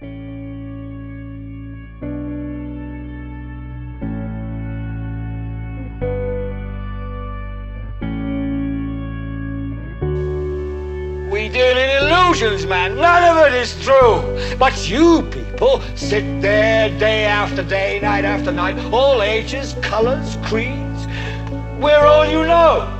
We deal in illusions, man. None of it is true. But you people sit there day after day, night after night, all ages, colors, creeds. We're all you know.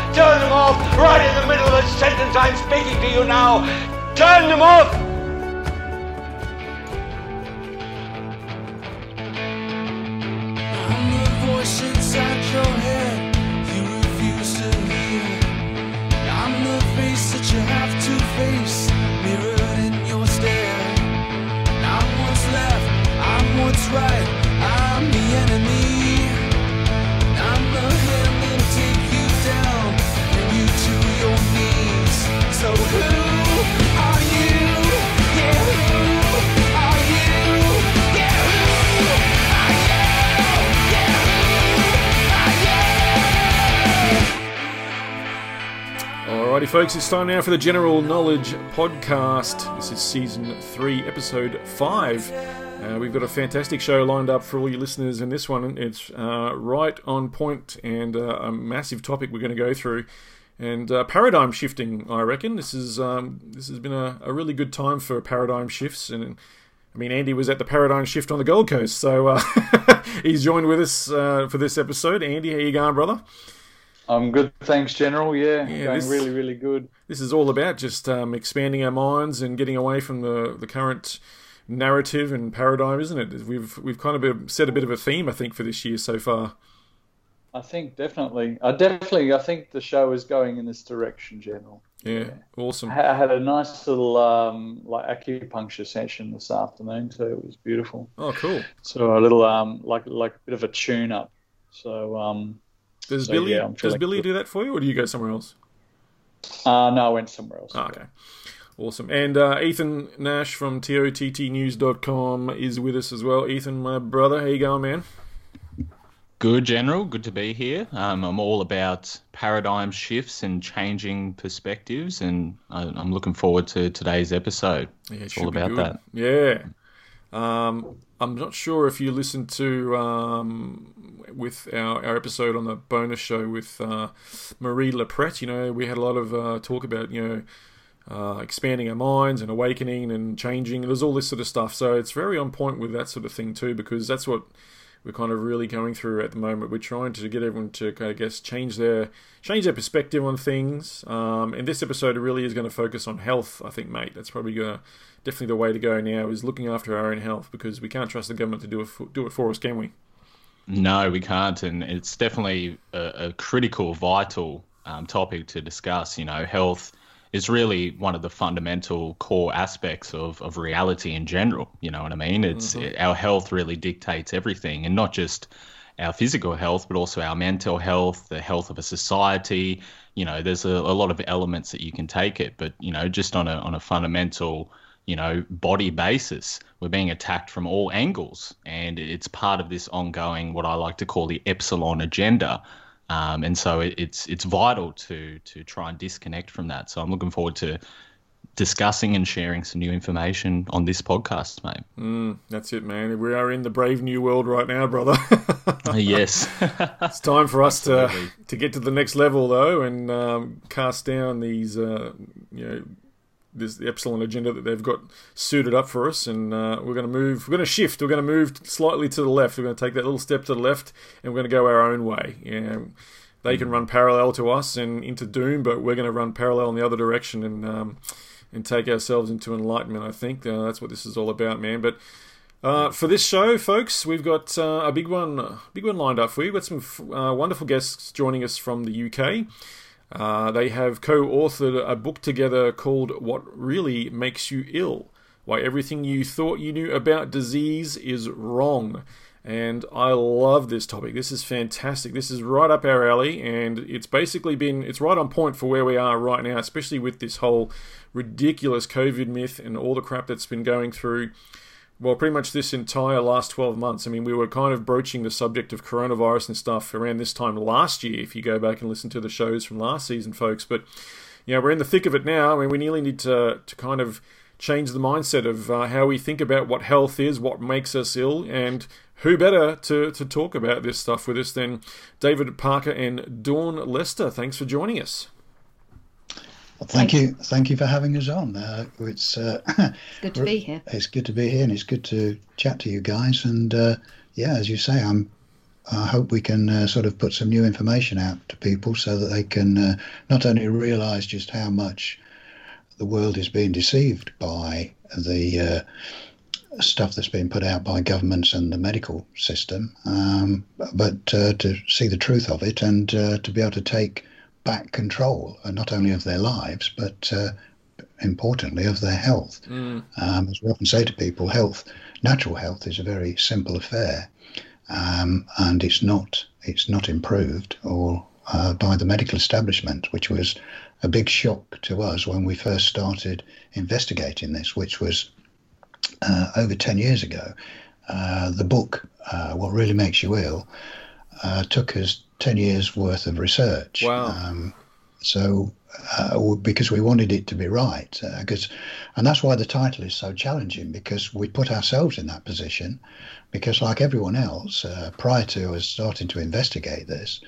Turn them off right in the middle of a sentence I'm speaking to you now. Turn them off. Alrighty, folks, it's time now for the General Knowledge Podcast. This is season three, episode five. Uh, we've got a fantastic show lined up for all you listeners in this one. It's uh, right on point and uh, a massive topic we're going to go through. And uh, paradigm shifting, I reckon. This is um, this has been a, a really good time for paradigm shifts. And I mean, Andy was at the paradigm shift on the Gold Coast, so uh, he's joined with us uh, for this episode. Andy, how you going, brother? I'm good, thanks, General. Yeah, Yeah, going this- really, really good. this is all about just um, expanding our minds and getting away from the, the current narrative and paradigm, isn't it? We've we've kind of set a bit of a theme, I think, for this year so far. I think definitely, I definitely, I think the show is going in this direction, General. Yeah, awesome. I had a nice little um, like acupuncture session this afternoon too. It was beautiful. Oh, cool. So a little um, like like a bit of a tune up. So um, Does So, Billy yeah, does feeling Billy good. do that for you, or do you go somewhere else? uh, no, I went somewhere else. Oh, okay. Awesome. And uh, Ethan Nash from TOTTnews.com is with us as well. Ethan, my brother, how you going, man? Good, General. Good to be here. Um, I'm all about paradigm shifts and changing perspectives, and I, I'm looking forward to today's episode. Yeah, it it's all about good. that. Yeah. Um, I'm not sure if you listened to um, with our, our episode on the bonus show with uh, Marie Lepret. You know, we had a lot of uh, talk about you know uh, expanding our minds and awakening and changing. There's all this sort of stuff. So it's very on point with that sort of thing too, because that's what we're kind of really going through at the moment. We're trying to get everyone to, I guess, change their change their perspective on things. Um, and this episode really is going to focus on health. I think, mate. That's probably going to definitely the way to go now is looking after our own health because we can't trust the government to do it for, do it for us, can we? No, we can't, and it's definitely a, a critical, vital um, topic to discuss. You know, health is really one of the fundamental core aspects of, of reality in general. You know what I mean? It's mm-hmm. our health really dictates everything, and not just our physical health, but also our mental health, the health of a society. You know, there's a, a lot of elements that you can take it, but you know, just on a on a fundamental you know, body basis. We're being attacked from all angles, and it's part of this ongoing, what I like to call the epsilon agenda. Um, and so it, it's it's vital to to try and disconnect from that. So I'm looking forward to discussing and sharing some new information on this podcast, mate. That's it, man. We are in the brave new world right now, brother. yes, it's time for us to to get to the next level though, and um, cast down these, uh, you know, this the epsilon agenda that they've got suited up for us, and uh, we're going to move. We're going to shift. We're going to move slightly to the left. We're going to take that little step to the left, and we're going to go our own way. Yeah, they can run parallel to us and into doom, but we're going to run parallel in the other direction and um, and take ourselves into enlightenment. I think uh, that's what this is all about, man. But uh, for this show, folks, we've got uh, a big one, big one lined up for you. We've got some uh, wonderful guests joining us from the UK. Uh, they have co-authored a book together called "What Really Makes You Ill." why everything you thought you knew about disease is wrong. And I love this topic. This is fantastic. This is right up our alley, and it's basically been it's right on point for where we are right now, especially with this whole ridiculous COVID myth and all the crap that's been going through. Well, pretty much this entire last 12 months. I mean, we were kind of broaching the subject of coronavirus and stuff around this time last year, if you go back and listen to the shows from last season, folks. But, you know, we're in the thick of it now. I mean, we nearly need to, to kind of change the mindset of uh, how we think about what health is, what makes us ill, and who better to, to talk about this stuff with us than David Parker and Dawn Lester. Thanks for joining us. Well, thank you, thank you for having us on. Uh, it's uh, good to be here. It's good to be here, and it's good to chat to you guys. And uh, yeah, as you say, I'm. I hope we can uh, sort of put some new information out to people so that they can uh, not only realise just how much the world is being deceived by the uh, stuff that's being put out by governments and the medical system, um, but to see the truth of it and to be able to take back control, uh, not only of their lives, but uh, importantly of their health. Mm. Um, as we often say to people, health, natural health, is a very simple affair, um, and it's not it's not improved or uh, by the medical establishment, which was a big shock to us when we first started investigating this, which was uh, over ten years ago. Uh, the book, uh, What Really Makes You Ill, took us 10 years worth of research. Wow. Um, so, uh, because we wanted it to be right, because, uh, and that's why the title is so challenging because we put ourselves in that position. Because, like everyone else, uh, prior to us starting to investigate this,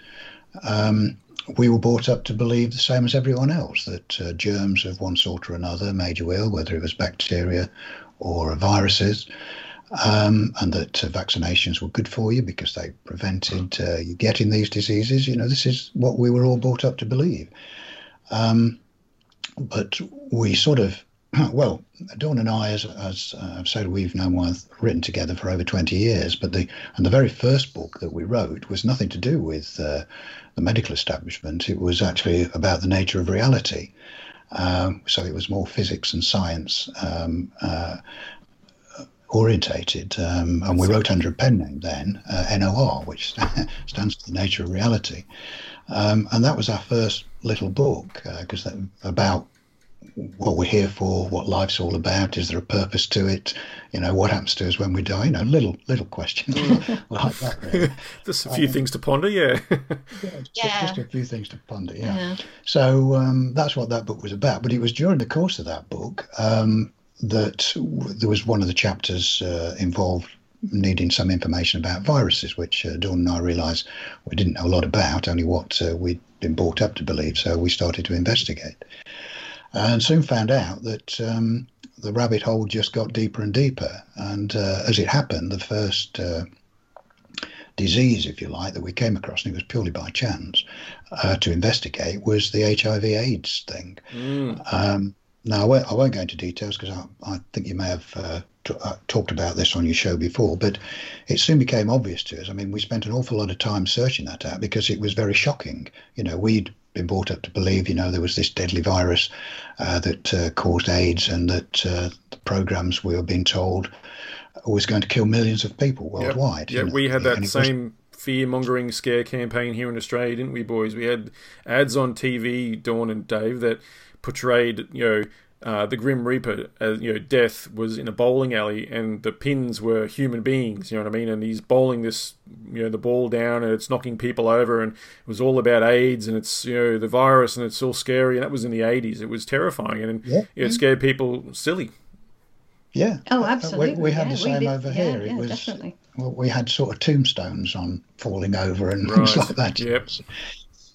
um, we were brought up to believe the same as everyone else that uh, germs of one sort or another made you ill, whether it was bacteria or viruses um, and that uh, vaccinations were good for you because they prevented uh, you getting these diseases. You know, this is what we were all brought up to believe. Um, but we sort of, well, Dawn and I, as, as uh, I've said, we've now written together for over 20 years. But the and the very first book that we wrote was nothing to do with uh, the medical establishment. It was actually about the nature of reality. Um, so it was more physics and science um, uh, orientated, um, and we wrote under a pen name then, uh, NOR, which stands for the nature of reality, um, and that was our first little book because uh, about what we're here for, what life's all about, is there a purpose to it? You know, what happens to us when we die? You know, little little questions like that. Really. Just a few um, things to ponder, yeah. yeah, yeah. Just a few things to ponder, yeah. yeah. So um, that's what that book was about. But it was during the course of that book um, that there was one of the chapters uh, involved needing some information about viruses, which uh, Dawn and I realised we didn't know a lot about, only what uh, we'd been brought up to believe. So we started to investigate, and soon found out that um, the rabbit hole just got deeper and deeper. And uh, as it happened, the first uh, disease, if you like, that we came across, and it was purely by chance, uh, to investigate was the HIV/AIDS thing. Mm. Um, now, I won't, I won't, go into details because I, I, think you may have uh, t- uh, talked about this on your show before, but it soon became obvious to us. I mean, we spent an awful lot of time searching that out because it was very shocking. You know, we'd been brought up to believe, you know, there was this deadly virus uh, that uh, caused AIDS and that uh, the programs we were being told was going to kill millions of people worldwide. Yeah, yep. we had that same fear mongering scare campaign here in Australia, didn't we, boys? We had ads on TV, Dawn and Dave, that portrayed, you know, uh, the Grim Reaper, as you know, death was in a bowling alley, and the pins were human beings. You know what I mean? And he's bowling this, you know, the ball down, and it's knocking people over, and it was all about AIDS, and it's you know the virus, and it's all scary. And that was in the '80s. It was terrifying, and yeah. it scared people silly. Yeah. Oh, absolutely. We, we had yeah, the same over yeah, here. it was definitely. Well, we had sort of tombstones on falling over and right. things like that. Yep.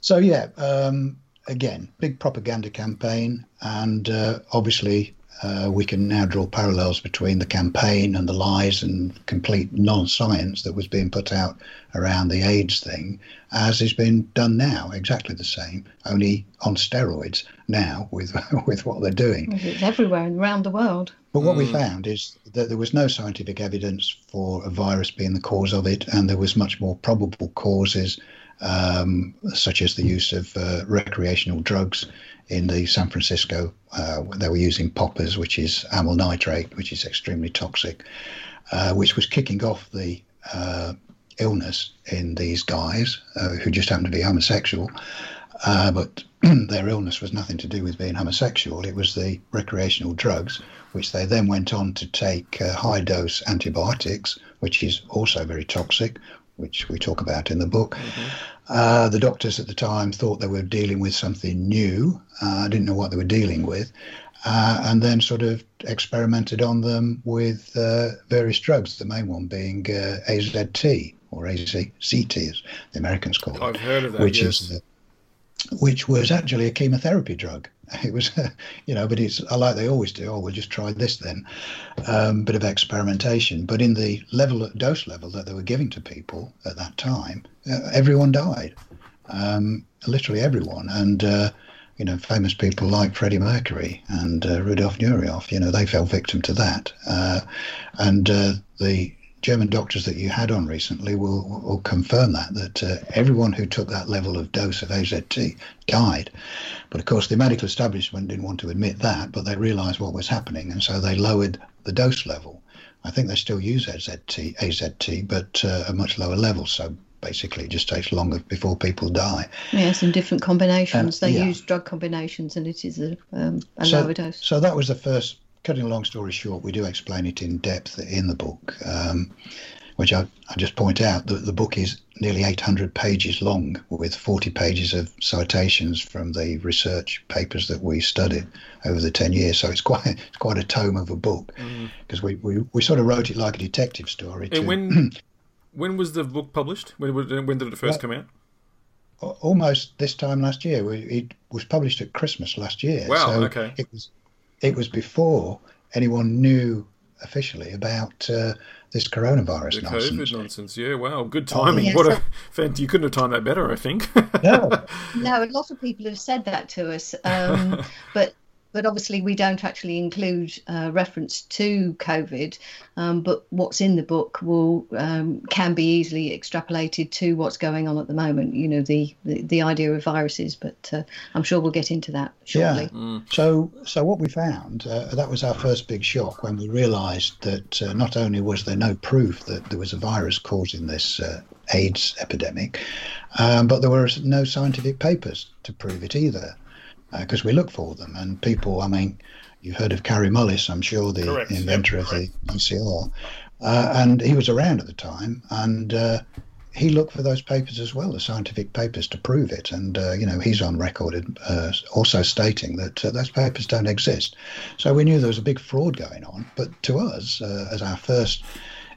So yeah. Um, again, big propaganda campaign, and uh, obviously uh, we can now draw parallels between the campaign and the lies and complete non-science that was being put out around the AIDS thing, as is being done now, exactly the same, only on steroids now with with what they're doing. It's everywhere around the world. But what mm. we found is that there was no scientific evidence for a virus being the cause of it, and there was much more probable causes um, such as the use of uh, recreational drugs in the San Francisco. Uh, they were using poppers, which is amyl nitrate, which is extremely toxic, uh, which was kicking off the uh, illness in these guys uh, who just happened to be homosexual. Uh, but their illness was nothing to do with being homosexual. It was the recreational drugs, which they then went on to take high dose antibiotics, which is also very toxic, which we talk about in the book. Mm-hmm. Uh, the doctors at the time thought they were dealing with something new. I uh, didn't know what they were dealing with. Uh, and then sort of experimented on them with uh, various drugs, the main one being AZT or AZCT, as the Americans call it. I've heard of that, which yes. is which was actually a chemotherapy drug. It was, you know, but it's like they always do. Oh, we'll just try this then. Um, bit of experimentation. But in the level, dose level that they were giving to people at that time, uh, everyone died. Um, literally everyone. And, uh, you know, famous people like Freddie Mercury and uh, Rudolf Nureyev, you know, they fell victim to that. Uh, and uh, the German doctors that you had on recently will, will confirm that that uh, everyone who took that level of dose of AZT died. But of course, the medical establishment didn't want to admit that, but they realised what was happening, and so they lowered the dose level. I think they still use AZT, AZT, but uh, a much lower level. So basically, it just takes longer before people die. Yes, in different combinations. they yeah. use drug combinations, and it is a, um, a so, lower dose. So that was the first cutting a long story short, we do explain it in depth in the book, um, which I, I, just point out that the book is nearly 800 pages long with 40 pages of citations from the research papers that we studied over the 10 years. So it's quite it's quite a tome of a book because mm. we, we, we sort of wrote it like a detective story. And when when was the book published? When, when did it first well, come out? Almost this time last year. It was published at Christmas last year. Wow. So okay. It was it was before anyone knew officially about uh, this coronavirus the nonsense. COVID nonsense. Yeah, wow, good timing. Oh, yes. What a fan! You couldn't have timed that better, I think. no, no. A lot of people have said that to us, um, but but obviously we don't actually include uh, reference to COVID. Um, but what's in the book will um, can be easily extrapolated to what's going on at the moment. You know the the, the idea of viruses, but uh, I'm sure we'll get into that shortly. Yeah. Mm. So so what we found uh, that was our first big shock when we realised that uh, not only was there no proof that there was a virus causing this uh, AIDS epidemic, um, but there were no scientific papers to prove it either because uh, we look for them. And people, I mean, you've heard of Kary Mullis, I'm sure, the correct. inventor yep, of the PCR. Uh, and he was around at the time, and uh, he looked for those papers as well, the scientific papers to prove it. And, uh, you know, he's on record uh, also stating that uh, those papers don't exist. So we knew there was a big fraud going on. But to us, as our first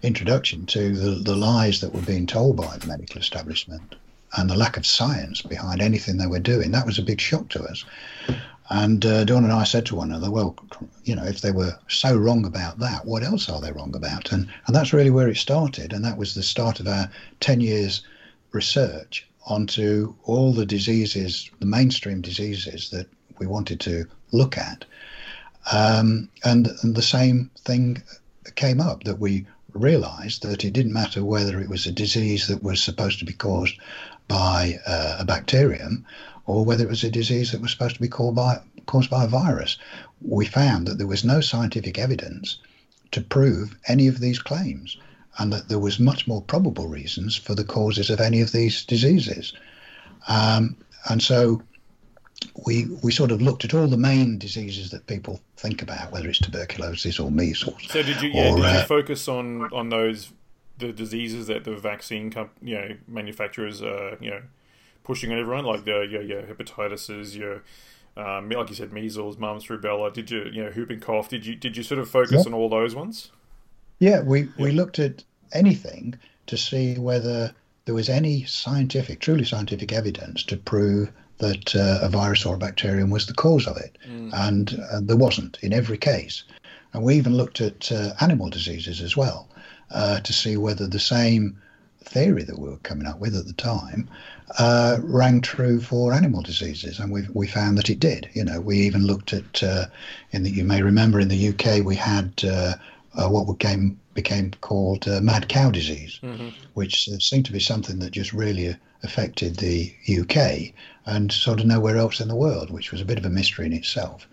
introduction to the, the lies that were being told by the medical establishment, and the lack of science behind anything they were doing. That was a big shock to us. And uh, Dawn and I said to one another, well, you know, if they were so wrong about that, what else are they wrong about? And, and that's really where it started. And that was the start of our 10 years research onto all the diseases, the mainstream diseases that we wanted to look at. Um, and, and the same thing came up that we realized that it didn't matter whether it was a disease that was supposed to be caused by uh, a bacterium or whether it was a disease that was supposed to be caused by, caused by a virus. We found that there was no scientific evidence to prove any of these claims and that there was much more probable reasons for the causes of any of these diseases. Um, and so we we sort of looked at all the main diseases that people think about, whether it's tuberculosis or measles. So did you yeah, or, did you uh, focus on on those the diseases that the vaccine comp- you know manufacturers are you know pushing on everyone, like the your, your hepatitis, your um, like you said, measles, mumps, rubella. Did you you know whooping cough? Did you did you sort of focus on all those ones? Yeah, we we looked at anything to see whether there was any scientific, truly scientific evidence to prove that uh, a virus or a bacterium was the cause of it, mm. and uh, there wasn't in every case. And we even looked at uh, animal diseases as well uh, to see whether the same theory that we were coming up with at the time uh, rang true for animal diseases, and we we found that it did. You know, we even looked at uh, in the you may remember in the UK we had uh, uh, what became became called uh, mad cow disease, mm-hmm. which uh, seemed to be something that just really affected the UK and sort of nowhere else in the world, which was a bit of a mystery in itself.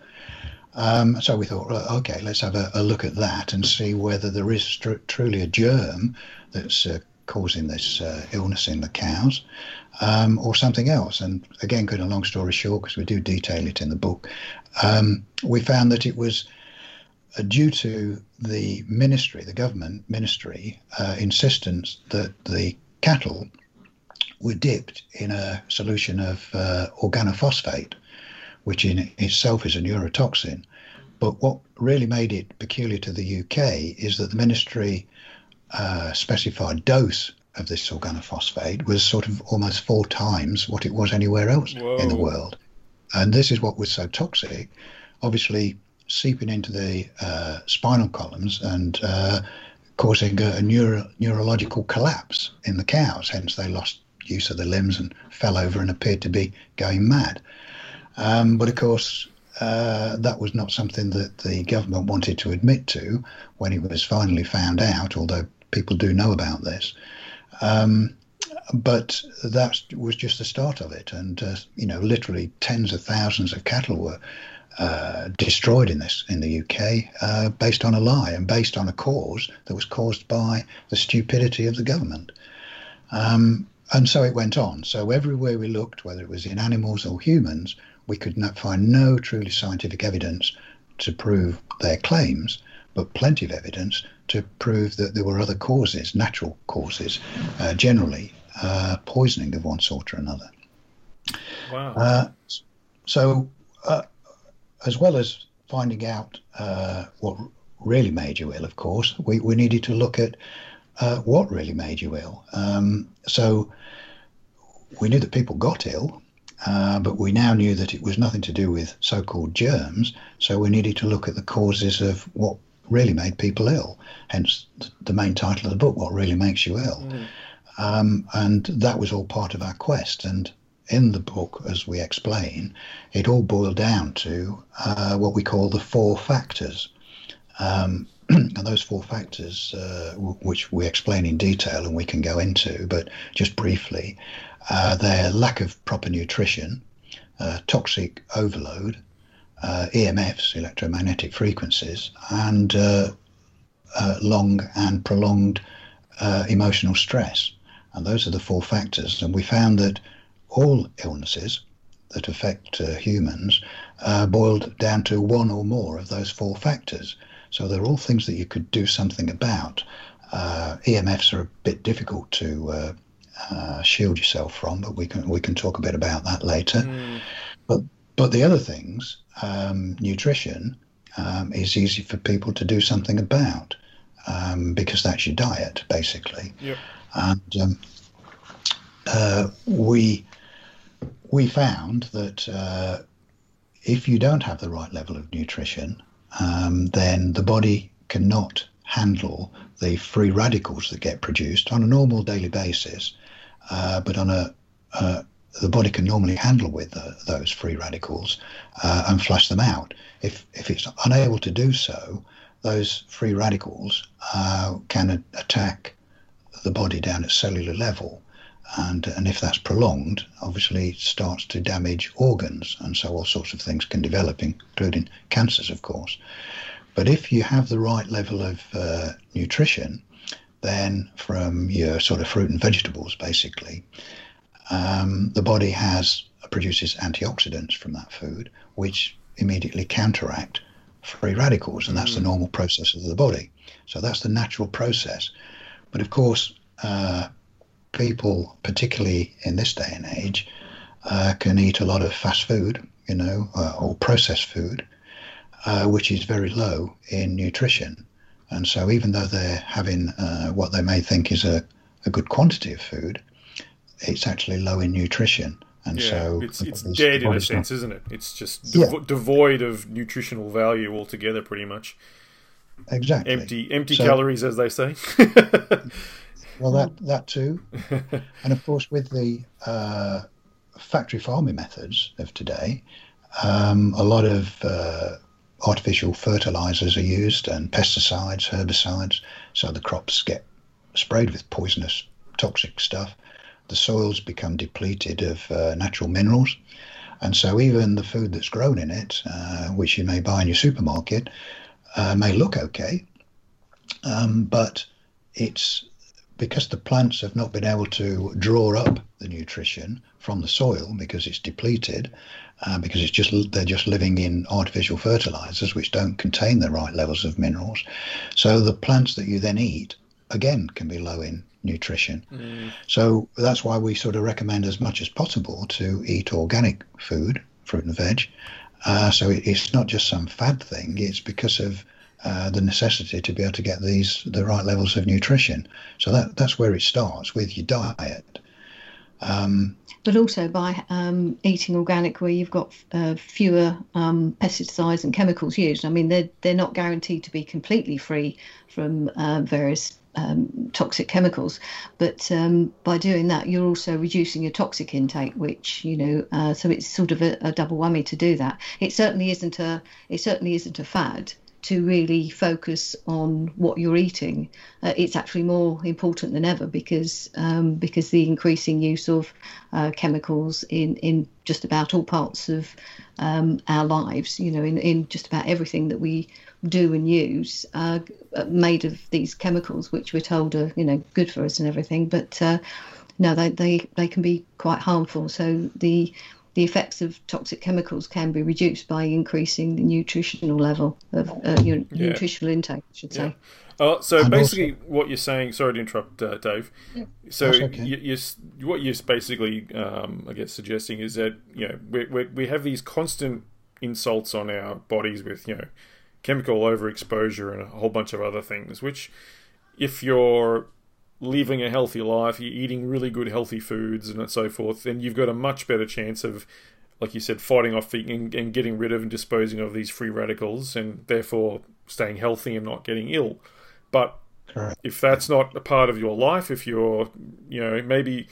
Um, so we thought, okay, let's have a, a, look at that and see whether there is tr- truly a germ that's uh, causing this uh, illness in the cows um, or something else. And again, cutting a long story short, because we do detail it in the book, um, we found that it was uh, due to the ministry, the government ministry, uh, insistence that the cattle were dipped in a solution of uh, organophosphate, which in itself is a neurotoxin. But what really made it peculiar to the UK is that the ministry uh, specified dose of this organophosphate was sort of almost four times what it was anywhere else Whoa. in the world. And this is what was so toxic, obviously seeping into the uh, spinal columns and uh, causing a, a neuro- neurological collapse in the cows. Hence, they lost use of the limbs and fell over and appeared to be going mad. Um, but of course, uh, that was not something that the government wanted to admit to when it was finally found out, although people do know about this. Um, but that was just the start of it. And, uh, you know, literally tens of thousands of cattle were uh, destroyed in this in the UK uh, based on a lie and based on a cause that was caused by the stupidity of the government. Um, and so it went on. So everywhere we looked, whether it was in animals or humans, we could not find no truly scientific evidence to prove their claims, but plenty of evidence to prove that there were other causes, natural causes, uh, generally uh, poisoning of one sort or another. Wow. Uh, so, uh, as well as finding out uh, what really made you ill, of course, we, we needed to look at uh, what really made you ill. Um, so we knew that people got ill, uh, but we now knew that it was nothing to do with so called germs. So we needed to look at the causes of what really made people ill, hence the main title of the book, What Really Makes You Ill. Mm. Um, and that was all part of our quest. And in the book, as we explain, it all boiled down to uh, what we call the four factors. Um, and those four factors, uh, w- which we explain in detail and we can go into, but just briefly, uh, their lack of proper nutrition, uh, toxic overload, uh, EMFs, electromagnetic frequencies, and uh, uh, long and prolonged emotional stress. And those are the four factors. And we found that all illnesses that affect humans boiled down to one or more of those four factors. So they're all things that you could do something about. Uh, EMFs are a bit difficult to uh, shield yourself from, but we can we can talk a bit about that later. Mm. But but the other things, um, nutrition, um, is easy for people to do something about um, because that's your diet basically. Yep. And um, uh, we we found that uh, if you don't have the right level of nutrition, um, then the body cannot handle the free radicals that get produced on a normal daily basis. Uh, but on a uh, the body can normally handle with uh, those free radicals uh, and flush them out. If if it's unable to do so, those free radicals uh, can attack the body down at cellular level and and if that's prolonged, obviously starts to damage organs, and so all sorts of things can develop, including cancers, of course. But if you have the right level of uh, nutrition, then from your sort of fruit and vegetables, basically, um, the body has produces antioxidants from that food, which immediately counteract free radicals, and that's mm. the normal process of the body. So that's the natural process. But of course, uh, people, particularly in this day and age, uh, can eat a lot of fast food, you know, uh, or processed food, uh, which is very low in nutrition. And so, even though they're having uh, what they may think is a, a good quantity of food, it's actually low in nutrition. And yeah, so it's, it's dead in a sense, not... isn't it? It's just devo- yeah. devoid of nutritional value altogether, pretty much. Exactly. Empty, empty so, calories, as they say. Well, that that too, and of course with the uh, factory farming methods of today, um, a lot of uh, artificial fertilizers are used and pesticides, herbicides, so the crops get sprayed with poisonous, toxic stuff. The soils become depleted of uh, natural minerals. And so, even the food that's grown in it, uh, which you may buy in your supermarket, uh, may look okay, um, but it's because the plants have not been able to draw up the nutrition from the soil because it's depleted, uh, because it's just they're just living in artificial fertilizers which don't contain the right levels of minerals. So the plants that you then eat again can be low in nutrition. Mm. So that's why we sort of recommend as much as possible to eat organic food, fruit and veg. Uh, so it's not just some fad thing; it's because of uh, the necessity to be able to get these the right levels of nutrition. So that that's where it starts with your diet. Um, but also by um, eating organic, where you've got uh, fewer um, pesticides and chemicals used. I mean, they're they're not guaranteed to be completely free from uh, various um, toxic chemicals. But um, by doing that, you're also reducing your toxic intake, which you know, uh, so it's sort of a, a, double whammy to do that. It certainly isn't a it certainly isn't a fad to really focus on what you're eating. Uh, it's actually more important than ever because um, because the increasing use of uh, chemicals in in just about all parts of um, our lives, you know, in, in just about everything that we do and use, uh, made of these chemicals, which we're told are you know good for us and everything, but uh, no, they, they they can be quite harmful. So the the effects of toxic chemicals can be reduced by increasing the nutritional level of uh, your yeah. nutritional intake, I should say. Yeah. Uh, so and basically, also, what you're saying. Sorry to interrupt, uh, Dave. Yeah, so okay. you, you, what you're basically, um, I guess, suggesting is that you know we, we we have these constant insults on our bodies with you know chemical overexposure and a whole bunch of other things, which if you're living a healthy life, you're eating really good healthy foods and so forth, then you've got a much better chance of, like you said, fighting off and, and getting rid of and disposing of these free radicals, and therefore staying healthy and not getting ill. But if that's not a part of your life, if you're, you know, maybe,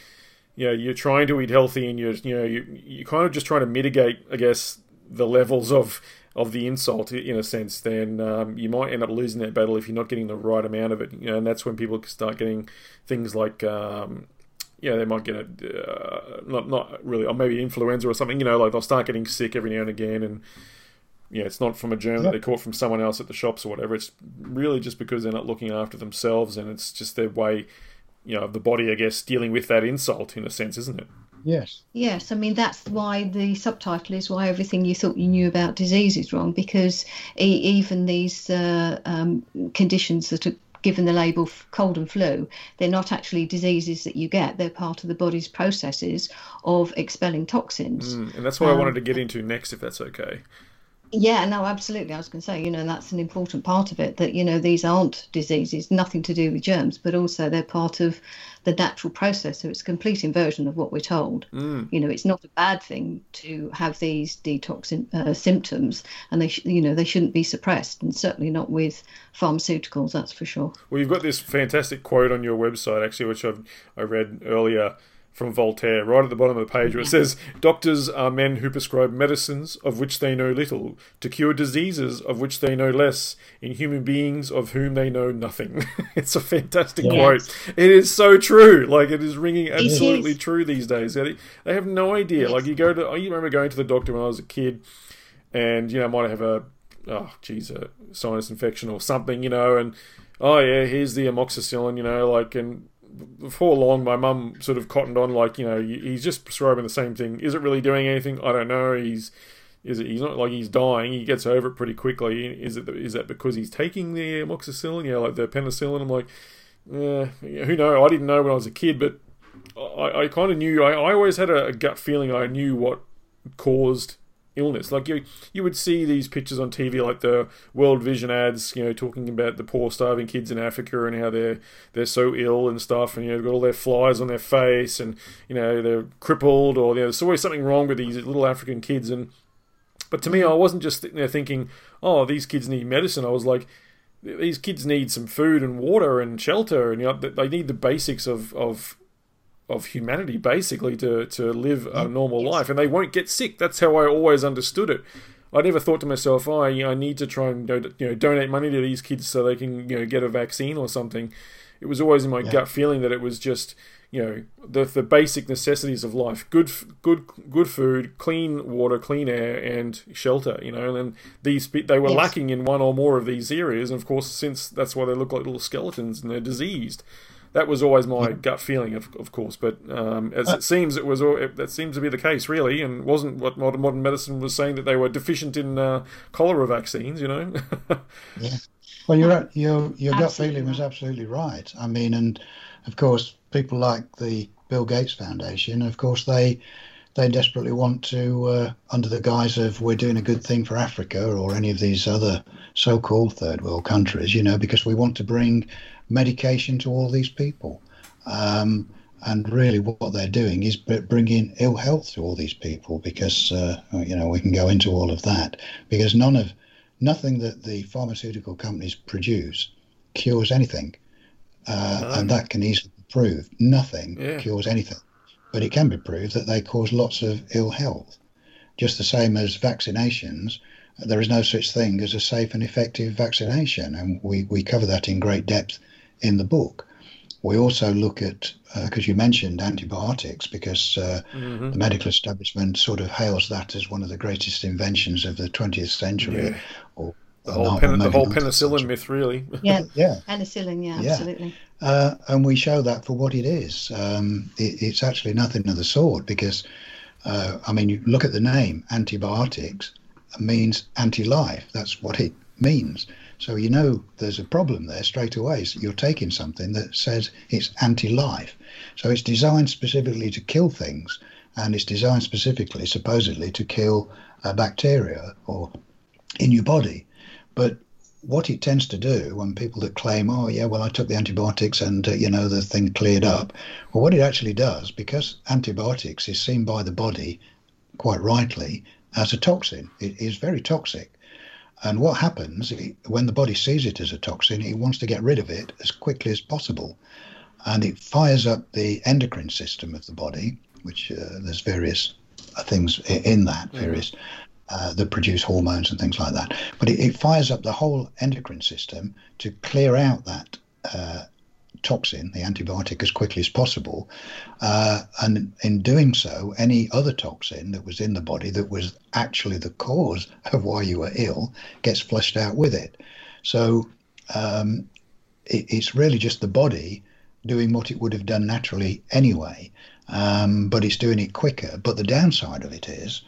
you know, you're trying to eat healthy and you're, you know, you you're kind of just trying to mitigate, I guess, the levels of of the insult in a sense, then um, you might end up losing that battle if you're not getting the right amount of it. You know, and that's when people start getting things like. Um, yeah, they might get a uh, not not really, or maybe influenza or something. You know, like they'll start getting sick every now and again, and yeah, it's not from a germ that they caught from someone else at the shops or whatever. It's really just because they're not looking after themselves, and it's just their way, you know, of the body, I guess, dealing with that insult in a sense, isn't it? Yes. Yes, I mean that's why the subtitle is why everything you thought you knew about disease is wrong because e- even these uh, um, conditions that are given the label cold and flu, they're not actually diseases that you get. They're part of the body's processes of expelling toxins. Mm, and that's what um, I wanted to get into next, if that's okay. Yeah, no, absolutely. I was going to say, you know, that's an important part of it that, you know, these aren't diseases, nothing to do with germs, but also they're part of the natural process. So it's a complete inversion of what we're told. Mm. You know, it's not a bad thing to have these detox uh, symptoms, and they, sh- you know, they shouldn't be suppressed, and certainly not with pharmaceuticals. That's for sure. Well, you've got this fantastic quote on your website, actually, which I've, I read earlier from Voltaire, right at the bottom of the page, where it says, Doctors are men who prescribe medicines of which they know little, to cure diseases of which they know less, in human beings of whom they know nothing. it's a fantastic yes. quote. It is so true. Like, it is ringing absolutely true these days. They, they have no idea. Yes. Like, you go to, I remember going to the doctor when I was a kid, and, you know, I might have a, oh, geez, a sinus infection or something, you know, and, oh, yeah, here's the amoxicillin, you know, like, and, before long, my mum sort of cottoned on like, you know, he's just prescribing the same thing. Is it really doing anything? I don't know. He's is it? He's not like he's dying. He gets over it pretty quickly. Is it? Is that because he's taking the amoxicillin? Yeah, like the penicillin. I'm like, eh, yeah, who know? I didn't know when I was a kid, but I, I kind of knew. I, I always had a, a gut feeling. I knew what caused illness. Like you, you would see these pictures on TV, like the World Vision ads, you know, talking about the poor starving kids in Africa and how they're they're so ill and stuff, and you know, got all their flies on their face, and you know, they're crippled, or you know, there's always something wrong with these little African kids. And but to me, I wasn't just sitting there thinking, oh, these kids need medicine. I was like. These kids need some food and water and shelter, and you know, they need the basics of, of of humanity basically to to live a normal life and they won't get sick that's how i always understood it I never thought to myself, oh, I need to try and you know donate money to these kids so they can you know get a vaccine or something. It was always in my yeah. gut feeling that it was just you know the the basic necessities of life good good good food clean water clean air and shelter you know and these they were yes. lacking in one or more of these areas and of course since that's why they look like little skeletons and they're diseased that was always my gut feeling of, of course but um, as it seems it was that seems to be the case really and wasn't what modern, modern medicine was saying that they were deficient in uh, cholera vaccines you know? Yeah. Well your your your gut feeling was absolutely right. I mean and of course people like the Bill Gates Foundation, of course, they they desperately want to, uh, under the guise of we're doing a good thing for Africa or any of these other so-called third world countries, you know, because we want to bring medication to all these people. Um, and really, what they're doing is bringing ill health to all these people because, uh, you know, we can go into all of that because none of nothing that the pharmaceutical companies produce cures anything. Uh, and that can easily be proved. Nothing yeah. cures anything. But it can be proved that they cause lots of ill health. Just the same as vaccinations, there is no such thing as a safe and effective vaccination. And we, we cover that in great depth in the book. We also look at, because uh, you mentioned antibiotics, because uh, mm-hmm. the medical establishment sort of hails that as one of the greatest inventions of the 20th century, yeah. or the whole, pen, the whole penicillin myth, really. Yeah, yeah, penicillin, yeah, yeah. absolutely. Uh, and we show that for what it is. Um, it, it's actually nothing of the sort because, uh, I mean, you look at the name antibiotics means anti-life. That's what it means. So you know there's a problem there straight away. So you're taking something that says it's anti-life. So it's designed specifically to kill things, and it's designed specifically, supposedly, to kill uh, bacteria or in your body. But what it tends to do when people that claim, oh, yeah, well, I took the antibiotics and, uh, you know, the thing cleared up, well, what it actually does, because antibiotics is seen by the body quite rightly as a toxin, it is very toxic. And what happens when the body sees it as a toxin, it wants to get rid of it as quickly as possible. And it fires up the endocrine system of the body, which uh, there's various uh, things in that, mm-hmm. various uh, that produce hormones and things like that. But it, it, fires up the whole endocrine system to clear out that uh, toxin, the antibiotic, as quickly as possible. Uh, and in doing so, any other toxin that was in the body that was actually the cause of why you were ill gets flushed out with it. So um, it, it's really just the body doing what it would have done naturally anyway, um, but it's doing it quicker. But the downside of it is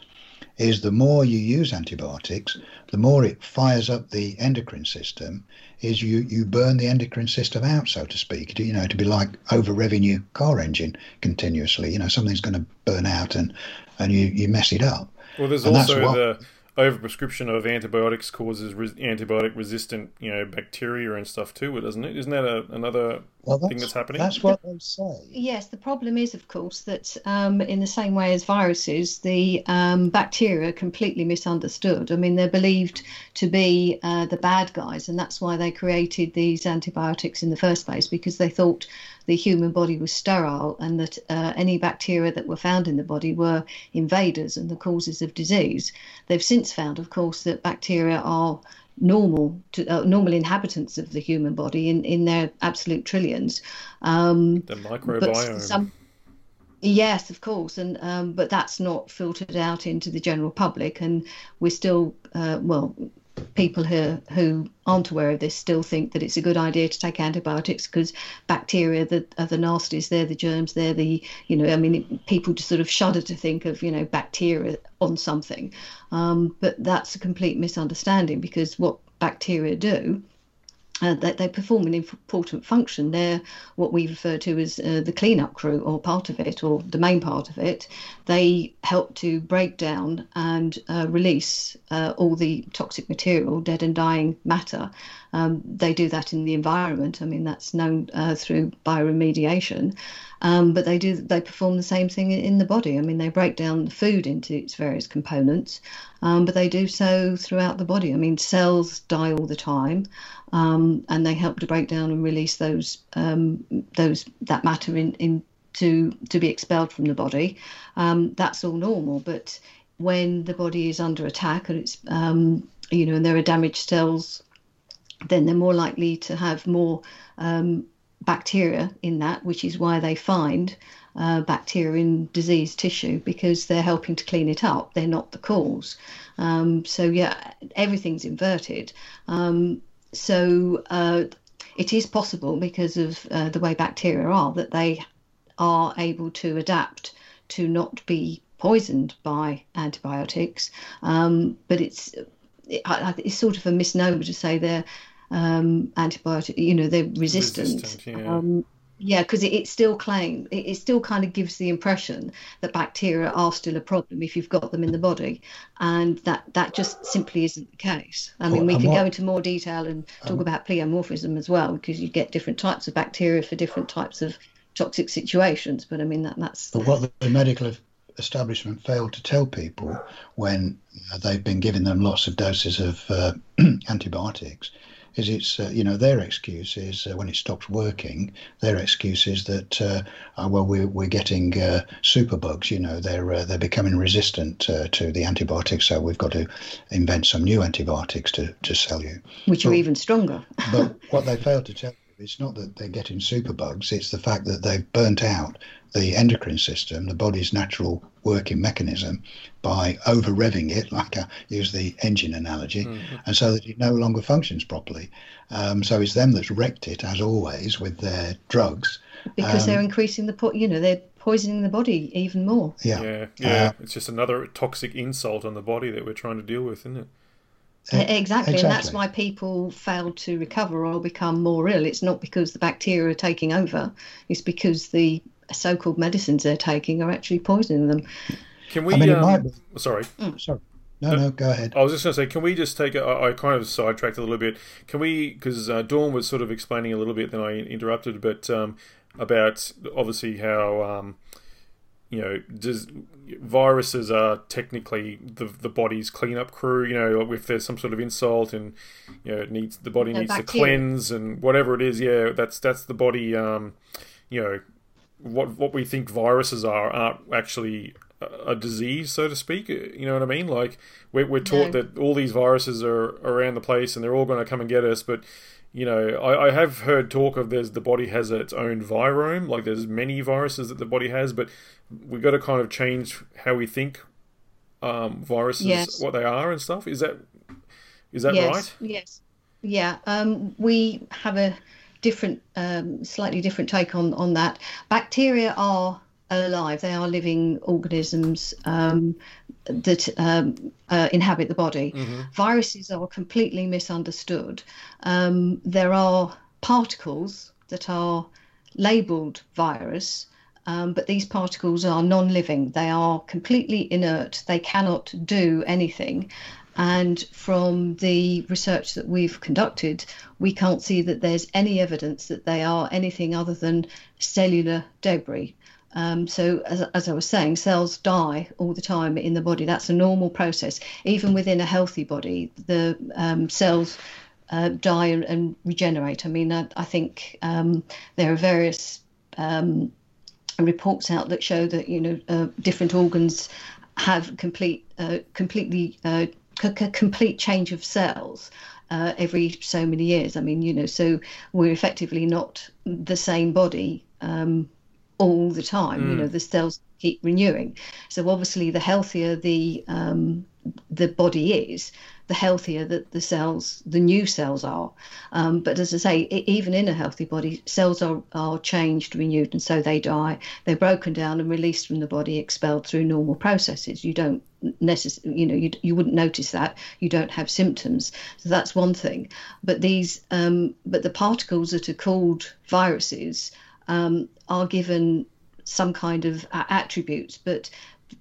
is the more you use antibiotics, the more it fires up the endocrine system, is you, you burn the endocrine system out, so to speak. You know, to be like over revving your car engine continuously. You know, something's going to burn out and, and you, you mess it up. Well, there's and also the overprescription of antibiotics causes re- antibiotic resistant, you know, bacteria and stuff too, doesn't it? Isn't that a, another well, that's, thing that's happening? That's what they say. Yes, the problem is, of course, that um, in the same way as viruses, the um, bacteria are completely misunderstood. I mean, they're believed to be uh, the bad guys, and that's why they created these antibiotics in the first place because they thought the human body was sterile and that uh, any bacteria that were found in the body were invaders and the causes of disease. They've since found, of course, that bacteria are normal to uh, normal inhabitants of the human body in, in their absolute trillions. Um, the microbiome. Some, yes, of course, and um, but that's not filtered out into the general public, and we're still uh, well people who who aren't aware of this still think that it's a good idea to take antibiotics because bacteria that are the nasties they're the germs they're the you know i mean people just sort of shudder to think of you know bacteria on something. Um, but that's a complete misunderstanding because what bacteria do uh, they, they, perform an important function. They're what we refer to as uh, the cleanup crew, or part of it, or the main part of it. They help to break down and uh, release uh, all the toxic material, dead and dying matter. Um, they do that in the environment. I mean, that's known uh, through bioremediation. Um, but they do they perform the same thing in the body. I mean, they break down the food into its various components, um, but they do so throughout the body. I mean, cells die all the time, um, and they help to break down and release those um, those that matter in, in to to be expelled from the body. Um, that's all normal, but when the body is under attack and it's um, you know and there are damaged cells, then they're more likely to have more um, bacteria in that, which is why they find uh, bacteria in diseased tissue because they're helping to clean it up. They're not the cause. Um, so yeah, everything's inverted. Um, so uh, it is possible because of uh, the way bacteria are that they are able to adapt to not be poisoned by antibiotics. Um, but it's it, it's sort of a misnomer to say they're um, antibiotic. You know, they're resistant. resistant yeah. Um, yeah, because it, it, still claim it, it, still kind of gives the impression that bacteria are still a problem if you've got them in the body, and that that just simply isn't the case. I mean, we could go into more detail and talk um, about pleomorphism as well, because you get different types of bacteria for different types of toxic situations. But I mean, that that's. But what the medical establishment failed to tell people when uh, they've been giving them lots of doses of uh, antibiotics is it's uh, you know their excuse is uh, when it stops working their excuse is that uh, uh well we're, we're getting uh, superbugs you know they're uh, they're becoming resistant to the antibiotics so we've got to invent some new antibiotics to, to sell you. Which but, are even stronger. but what they fail to tell you it's not that they're getting superbugs it's the fact that they've burnt out the endocrine system, the body's natural working mechanism, by over revving it, like I use the engine analogy, mm-hmm. and so that it no longer functions properly. Um, so it's them that's wrecked it, as always, with their drugs. Because um, they're increasing the, po- you know, they're poisoning the body even more. Yeah. Yeah. yeah. Uh, it's just another toxic insult on the body that we're trying to deal with, isn't it? Exactly. exactly. and that's why people fail to recover or become more ill. It's not because the bacteria are taking over; it's because the so-called medicines they're taking are actually poisoning them. Can we? I mean, um, be... Sorry. Mm. Sorry. No, no, go ahead. I was just going to say, can we just take a, I kind of sidetracked a little bit. Can we, because uh, Dawn was sort of explaining a little bit, then I interrupted, but um, about obviously how, um, you know, does, viruses are technically the the body's cleanup crew. You know, if there's some sort of insult and you know it needs the body needs to cleanse and whatever it is, yeah, that's that's the body. Um, you know, what what we think viruses are aren't actually a disease, so to speak. You know what I mean? Like we're, we're taught no. that all these viruses are around the place and they're all going to come and get us. But you know, I, I have heard talk of there's the body has its own virome. Like there's many viruses that the body has, but we've got to kind of change how we think um, viruses, yes. what they are and stuff. Is that is that yes. right? Yes. Yeah. Um, we have a different, um, slightly different take on on that. Bacteria are alive; they are living organisms um, that um, uh, inhabit the body. Mm-hmm. Viruses are completely misunderstood. Um, there are particles that are labelled virus. Um, but these particles are non living. They are completely inert. They cannot do anything. And from the research that we've conducted, we can't see that there's any evidence that they are anything other than cellular debris. Um, so, as, as, I was saying, cells die all the time in the body. That's a normal process. Even within a healthy body, the um, cells uh, die and, and, regenerate. I mean, I, I think um, there are various um, reports out that show that you know uh, different organs have complete, uh, completely uh, a complete change of cells uh, every so many years. I mean, you know, so we're effectively not the same body um, all the time. Mm. You know, the cells keep renewing. So obviously, the healthier the um, the body is, the healthier that the cells, the new cells are. Um, but as I say, even in a healthy body, cells are, are changed, renewed, and so they die. They're broken down and released from the body, expelled through normal processes. You don't necessarily, you know, you, you wouldn't notice that. You don't have symptoms. So that's one thing. But these, um, but the particles that are called viruses um, are given some kind of attributes, but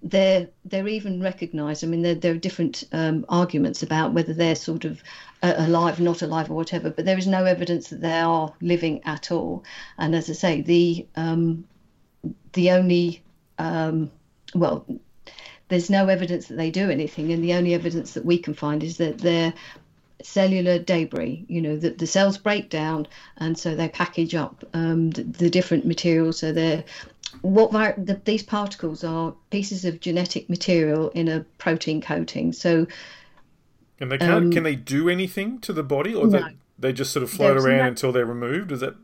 they're they're even recognised. I mean, there there are different um, arguments about whether they're sort of uh, alive, not alive, or whatever. But there is no evidence that they are living at all. And as I say, the um, the only um, well, there's no evidence that they do anything, and the only evidence that we can find is that they're cellular debris. You know that the cells break down, and so they package up um, the, the, different materials. So they're what the, these particles are pieces of genetic material in a protein coating. So, and they can't. Um, can they do anything to the body, or no. they, they just sort of float around no, until they're removed? Is that?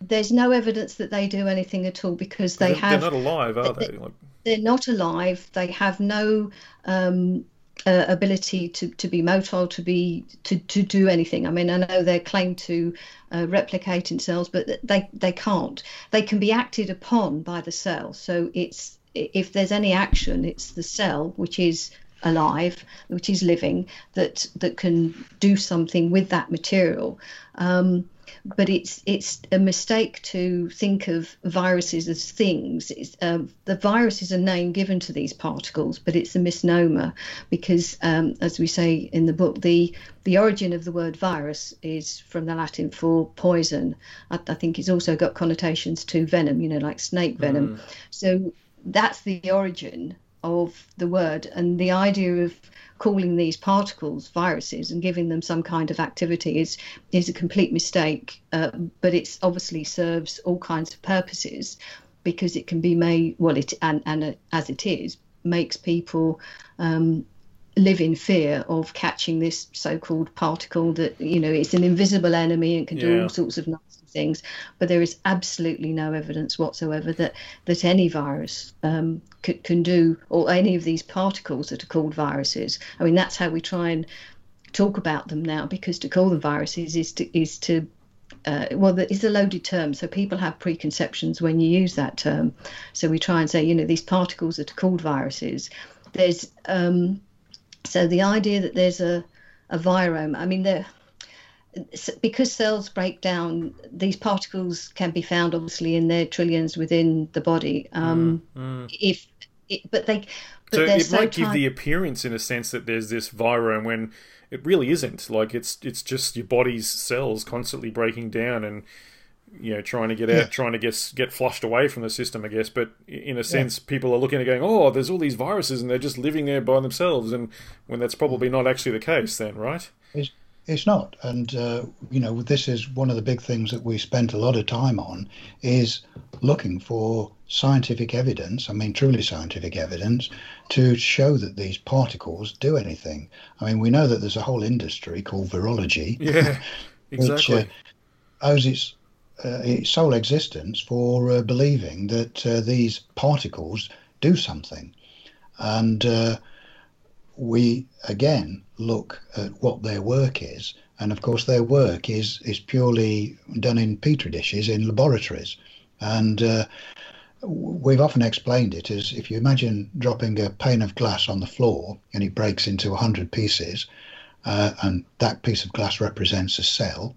There's no evidence that they do anything at all because they they're, have. They're not alive, are they? they? Like... They're not alive. They have no um, uh, ability to, to be motile, to be to, to do anything. I mean, I know they claim to uh, replicate in cells, but they they can't. They can be acted upon by the cell. So it's if there's any action, it's the cell which is alive, which is living, that that can do something with that material. Um, but it's it's a mistake to think of viruses as things. Um, the virus is a name given to these particles, but it's a misnomer because, um, as we say in the book, the the origin of the word virus is from the Latin for poison. I, I think it's also got connotations to venom, you know, like snake venom. Mm. So that's the origin of the word, and the idea of calling these particles viruses and giving them some kind of activity is is a complete mistake. Uh, but it obviously serves all kinds of purposes because it can be made well it and and uh, as it is makes people um, live in fear of catching this so-called particle that you know it's an invisible enemy and can do yeah. all sorts of nasty things but there is absolutely no evidence whatsoever that that any virus um, c- can do or any of these particles that are called viruses i mean that's how we try and talk about them now because to call them viruses is to is to uh, well, it's a loaded term, so people have preconceptions when you use that term. So we try and say, you know, these particles that are called viruses. There's um, so the idea that there's a, a virome, I mean, there because cells break down, these particles can be found obviously in their trillions within the body. Um, mm, mm. If it, but they, but so it so might give the appearance in a sense that there's this virome when it really isn't. Like it's it's just your body's cells constantly breaking down and you know trying to get out, yeah. trying to get get flushed away from the system, I guess. But in a sense, yeah. people are looking at going, "Oh, there's all these viruses, and they're just living there by themselves," and when that's probably not actually the case, then, right? It's, not, and uh, you know, this is one of the big things that we spent a lot of time on is looking for scientific evidence. I mean, truly scientific evidence to show that these particles do anything. I mean, we know that there's a whole industry called virology. Yeah, exactly. which, uh, owes its uh, its sole existence for uh, believing that uh, these particles do something. And uh, we again look at what their work is. And of course, their work is, is purely done in petri dishes in laboratories. And uh, we've often explained it as if you imagine dropping a pane of glass on the floor and it breaks into 100 pieces, uh, and that piece of glass represents a cell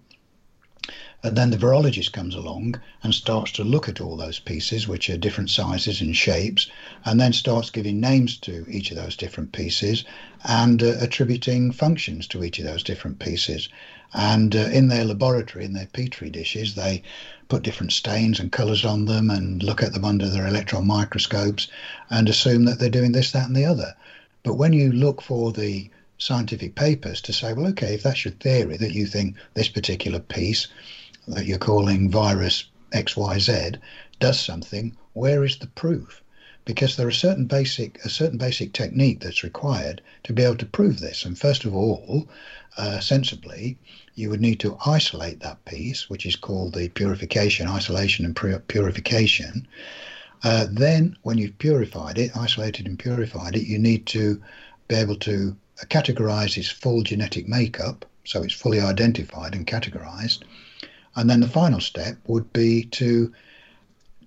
and then the virologist comes along and starts to look at all those pieces, which are different sizes and shapes, and then starts giving names to each of those different pieces and uh, attributing functions to each of those different pieces. And uh, in their laboratory, in their petri dishes, they put different stains and colours on them and look at them under their electron microscopes and assume that they're doing this, that, and the other. But when you look for the scientific papers to say, well, okay, if that's your theory that you think this particular piece that you're calling virus XYZ does something, where is the proof? Because there are certain basic a certain basic technique that's required to be able to prove this. And first of all, uh, sensibly, you would need to isolate that piece, which is called the purification, isolation, and purification. Uh, then, when you've purified it, isolated and purified it, you need to be able to categorize its full genetic makeup, so it's fully identified and categorized. And then the final step would be to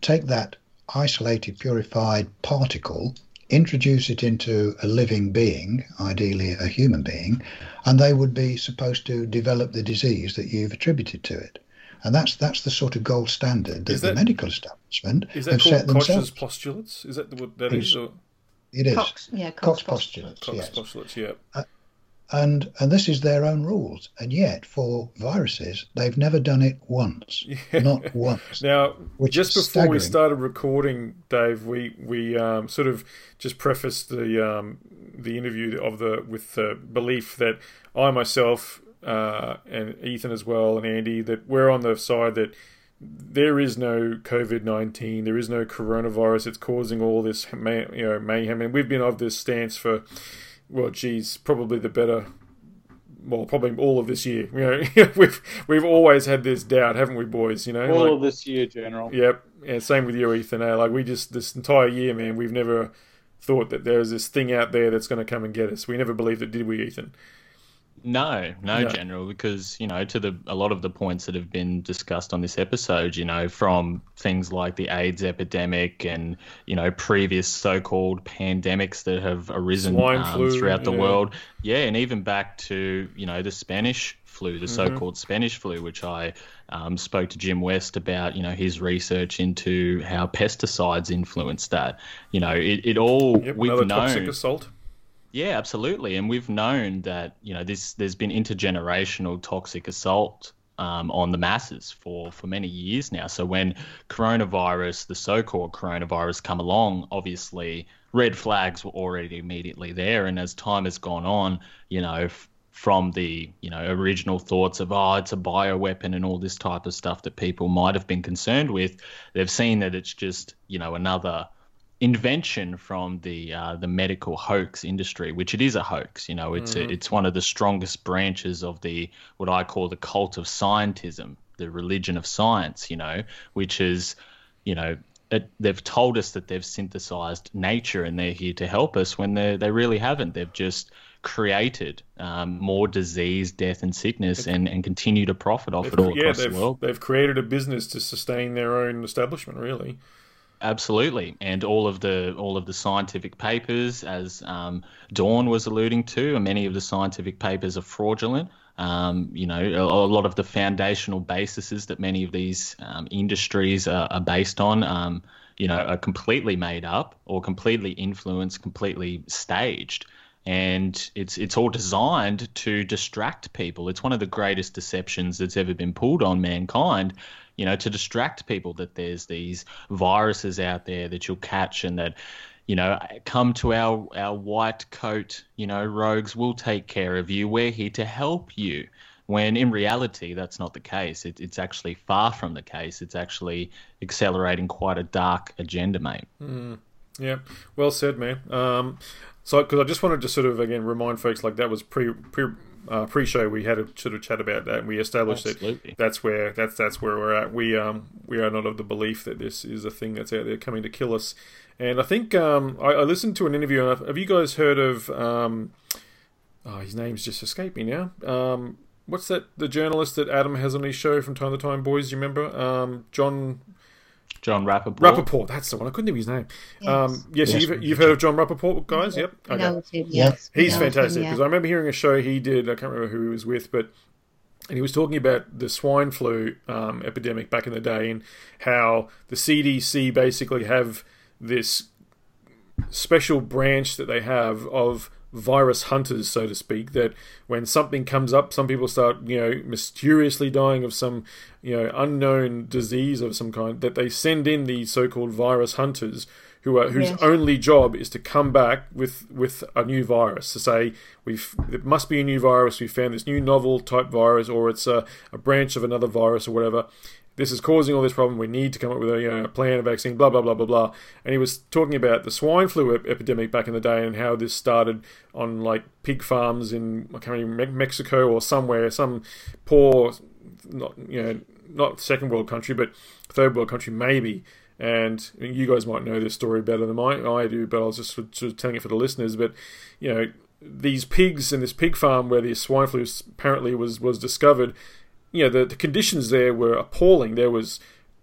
take that isolated, purified particle, introduce it into a living being, ideally a human being, and they would be supposed to develop the disease that you've attributed to it. And that's that's the sort of gold standard that, that the medical establishment is that have called set themselves. Koch's postulates? Is that what that is? Or? It is. Koch, yeah, Koch's, Koch's postulates. Koch's yes. postulates, yeah. Uh, and and this is their own rules and yet for viruses they've never done it once yeah. not once now just before we started recording dave we we um, sort of just prefaced the um, the interview of the with the belief that i myself uh, and ethan as well and andy that we're on the side that there is no COVID nineteen, there is no coronavirus. It's causing all this may, you know mayhem, and we've been of this stance for well, geez, probably the better. Well, probably all of this year. You know, we've we've always had this doubt, haven't we, boys? You know, All like- of this year, General. Yep. Yeah, same with you, Ethan. Eh? Like we just this entire year, man, we've never thought that there's this thing out there that's going to come and get us. We never believed it, did we, Ethan? No, no, No. General, because you know, to the a lot of the points that have been discussed on this episode, you know, from things like the AIDS epidemic and you know previous so-called pandemics that have arisen um, flu, throughout the yeah. world, yeah, and even back to you know the Spanish flu, the Mm-hmm. so-called Spanish flu, which I um, spoke to Jim West about, you know, his research into how pesticides influenced that. You know, it, it all Yep. we've known. toxic assault. Yeah, absolutely. And we've known that you know this. There's been intergenerational toxic assault um, on the masses for for many years now. So when coronavirus, the so-called coronavirus, come along, obviously red flags were already immediately there. And as time has gone on, you know. F- from the you know original thoughts of oh it's a bioweapon and all this type of stuff that people might have been concerned with, they've seen that it's just you know another invention from the uh, the medical hoax industry, which it is a hoax. You know, it's a, it's one of the strongest branches of the what I call the cult of scientism, the religion of science. You know, which is, you know. It, they've told us that they've synthesized nature and they're here to help us when they they really haven't. They've just created um, more disease, death, and sickness, and, and continue to profit off it all yeah, across the they've, world. they've created a business to sustain their own establishment, really. Absolutely, and all of the all of the scientific papers, as um, Dawn was alluding to, many of the scientific papers are fraudulent. Um, you know, a, a lot of the foundational bases that many of these um, industries are, are based on, um, you know, are completely made up or completely influenced, completely staged. And it's it's all designed to distract people. It's one of the greatest deceptions that's ever been pulled on mankind you know, to distract people that there's these viruses out there that you'll catch and that, you know, come to our, our white coat, you know, rogues will take care of you. We're here to help you. When in reality, that's not the case. It, it's actually far from the case. It's actually accelerating quite a dark agenda, mate. Yeah, well said, man. Um, so, because I just wanted to sort of again remind folks, like that was pre pre uh, pre show, we had a sort of chat about that, and we established Absolutely. that that's where that's that's where we're at. We um we are not of the belief that this is a thing that's out there coming to kill us. And I think um I, I listened to an interview. And have you guys heard of um oh his name's just escaped me now. Um, what's that? The journalist that Adam has on his show from time to time, boys. You remember? Um, Jon Jon Rappoport. Rappoport, that's the one. I couldn't think of his name. Yes. Um, yes, Yes, you've, you've heard of Jon Rappoport, guys? Yep. Okay. know him, yes. He's know him, fantastic yeah. because I remember hearing a show he did. I can't remember who he was with, but and he was talking about the swine flu um, epidemic back in the day and how the CDC basically have this special branch that they have of virus hunters, so to speak. That when something comes up, some people start, you know, mysteriously dying of some, you know, unknown disease of some kind. That they send in these so-called virus hunters, who are whose Yes. only job is to come back with with a new virus to say we've it must be a new virus. We found this new novel type virus, or it's a, a branch of another virus or whatever this is causing all this problem. We need to come up with a, you know, plan, a vaccine, blah, blah, blah, blah, blah. And he was talking about the swine flu ep- epidemic back in the day and how this started on like pig farms in, I can't remember, Mexico or somewhere, some poor, not, you know, not second world country, but third world country maybe. And you guys might know this story better than I, I do, but I was just sort of telling it for the listeners. But, you know, these pigs in this pig farm where the swine flu apparently was, was discovered, you know, the, the conditions there were appalling. There was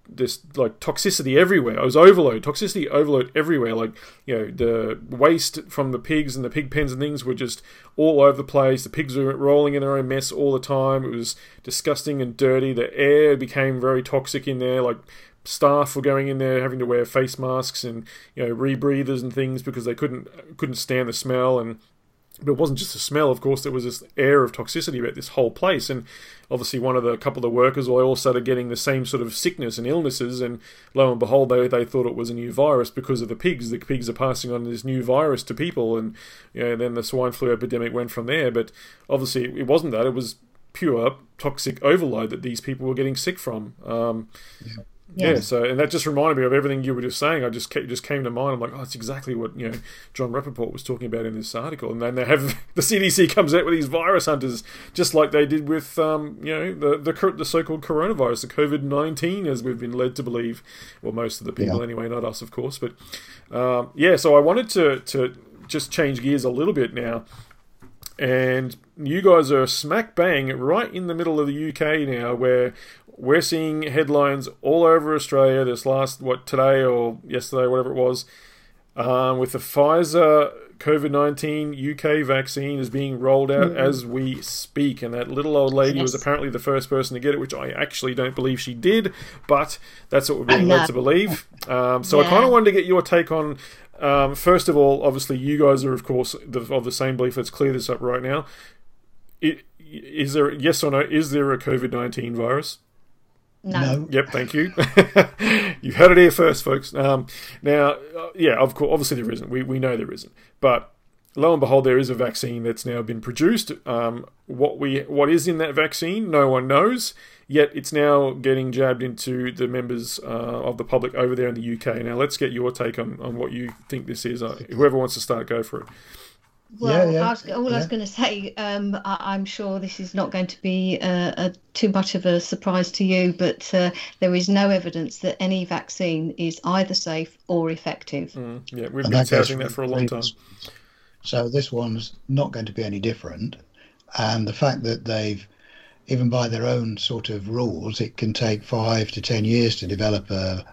this like toxicity everywhere. It was overload, toxicity overload everywhere. Like you know, the waste from the pigs and the pig pens and things were just all over the place. The pigs were rolling in their own mess all the time. It was disgusting and dirty. The air became very toxic in there. Like staff were going in there having to wear face masks and you know rebreathers and things because they couldn't couldn't stand the smell and but it wasn't just the smell, of course, there was this air of toxicity about this whole place. And obviously, one of the couple of the workers all started getting the same sort of sickness and illnesses. And lo and behold, they, they thought it was a new virus because of the pigs. The pigs are passing on this new virus to people. And you know, then the swine flu epidemic went from there. But obviously, it wasn't that. It was pure toxic overload that these people were getting sick from. Um, yeah. Yeah, so and that just reminded me of everything you were just saying. I just just came to mind. I'm like, oh, that's exactly what you know Jon Rappoport was talking about in this article. And then they have the CDC comes out with these virus hunters, just like they did with um, you know the the, the so-called coronavirus, the COVID nineteen, as we've been led to believe. Well, most of the people yeah. anyway, not us, of course. But um, yeah, so I wanted to to just change gears a little bit now. And you guys are smack bang right in the middle of the UK now, where we're seeing headlines all over Australia this last, what, today or yesterday, whatever it was, um, with the Pfizer COVID 19 UK vaccine is being rolled out mm-hmm. as we speak. And that little old lady yes. was apparently the first person to get it, which I actually don't believe she did, but that's what we're being led to believe. Um, so yeah. I kind of wanted to get your take on. Um, first of all, obviously, you guys are, of course, the, of the same belief. Let's clear this up right now. It, is there, yes or no, is there a COVID 19 virus? No. no. Yep, thank you. you heard it here first, folks. Um, now, uh, yeah, of course, obviously there isn't. We, we know there isn't. But lo and behold, there is a vaccine that's now been produced. Um, what we what is in that vaccine, no one knows. Yet it's now getting jabbed into the members uh, of the public over there in the UK. Now, let's get your take on, on what you think this is. Uh, whoever wants to start, go for it. Well, yeah, yeah, I was, all yeah. I was going to say, um, I, am sure this is not going to be uh, a, too much of a surprise to you, but uh, there is no evidence that any vaccine is either safe or effective. Mm, yeah, we've and been touting that for a long time. So this one's not going to be any different, and the fact that they've even by their own sort of rules, it can take five to ten years to develop a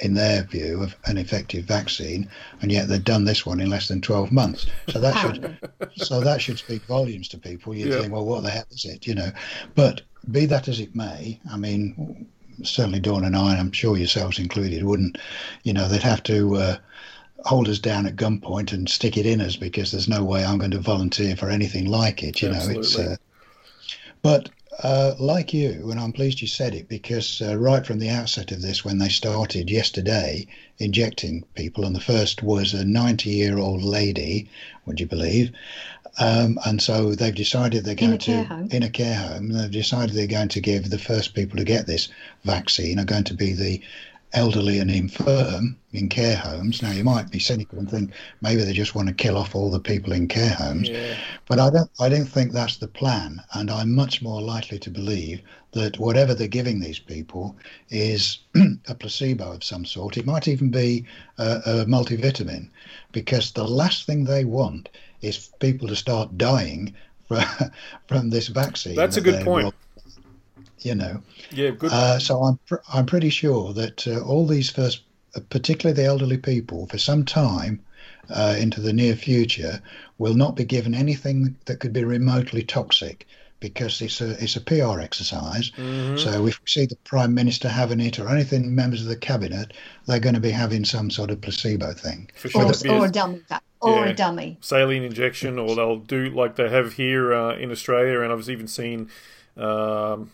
in their view, of an effective vaccine, and yet they've done this one in less than 12 months. So that should so that should speak volumes to people. You yeah. think, well, what the hell is it? You know, but be that as it may, I mean, certainly Dawn and I, and I'm sure yourselves included, wouldn't, you know, they'd have to. Uh, hold us down at gunpoint and stick it in us because there's no way I'm going to volunteer for anything like it. You Absolutely. know, it's. Uh, but uh, like you, and I'm pleased you said it because uh, right from the outset of this, when they started yesterday injecting people, and the first was a 90 year old lady, would you believe? Um, and so they've decided they're going to, in a care home, they've decided they're going to give the first people to get this vaccine are going to be the elderly and infirm in care homes. Now you might be cynical and think maybe they just want to kill off all the people in care homes, yeah. but I don't. I don't think that's the plan, and I'm much more likely to believe that whatever they're giving these people is a placebo of some sort. It might even be a, a multivitamin, because the last thing they want is people to start dying from from this vaccine. That's that a good point you know. Yeah, good. Uh, so I'm pr- I'm pretty sure that uh, all these first, uh, particularly the elderly people, for some time uh, into the near future, will not be given anything that could be remotely toxic because it's a it's a PR exercise. Mm-hmm. So if we see the prime minister having it or anything, members of the cabinet, they're going to be having some sort of placebo thing, sure. or, or a dummy, or yeah, a dummy saline injection, or they'll do like they have here uh, in Australia, and I've even seen. Um,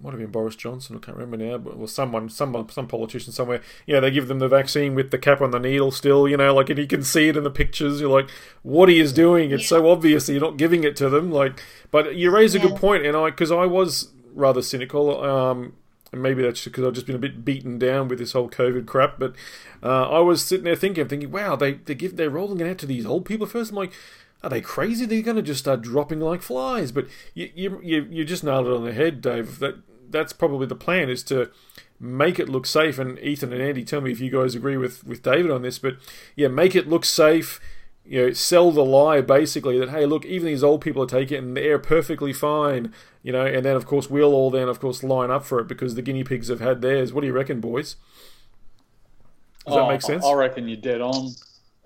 might have been Boris Johnson, I can't remember now, but well, someone, someone, some politician somewhere. Yeah, they give them the vaccine with the cap on the needle still, you know, like, and you can see it in the pictures. You're like, what he is doing? It's yeah. so obvious that you're not giving it to them. Like, but you raise a yeah. good point, and I, because I was rather cynical. Um, and maybe that's because I've just been a bit beaten down with this whole COVID crap. But uh, I was sitting there thinking, thinking, wow, they they give they're rolling it out to these old people first. I'm like, are they crazy? They're going to just start dropping like flies. But you, you, you, you just nailed it on the head, Dave. That that's probably the plan is to make it look safe. And Ethan and Andy, tell me if you guys agree with with David on this. But yeah, make it look safe. You know, sell the lie basically that hey, look, even these old people are taking it and they're perfectly fine. You know, and then of course we'll all then of course line up for it because the guinea pigs have had theirs. What do you reckon, boys? Does oh, that make sense? I reckon you're dead on.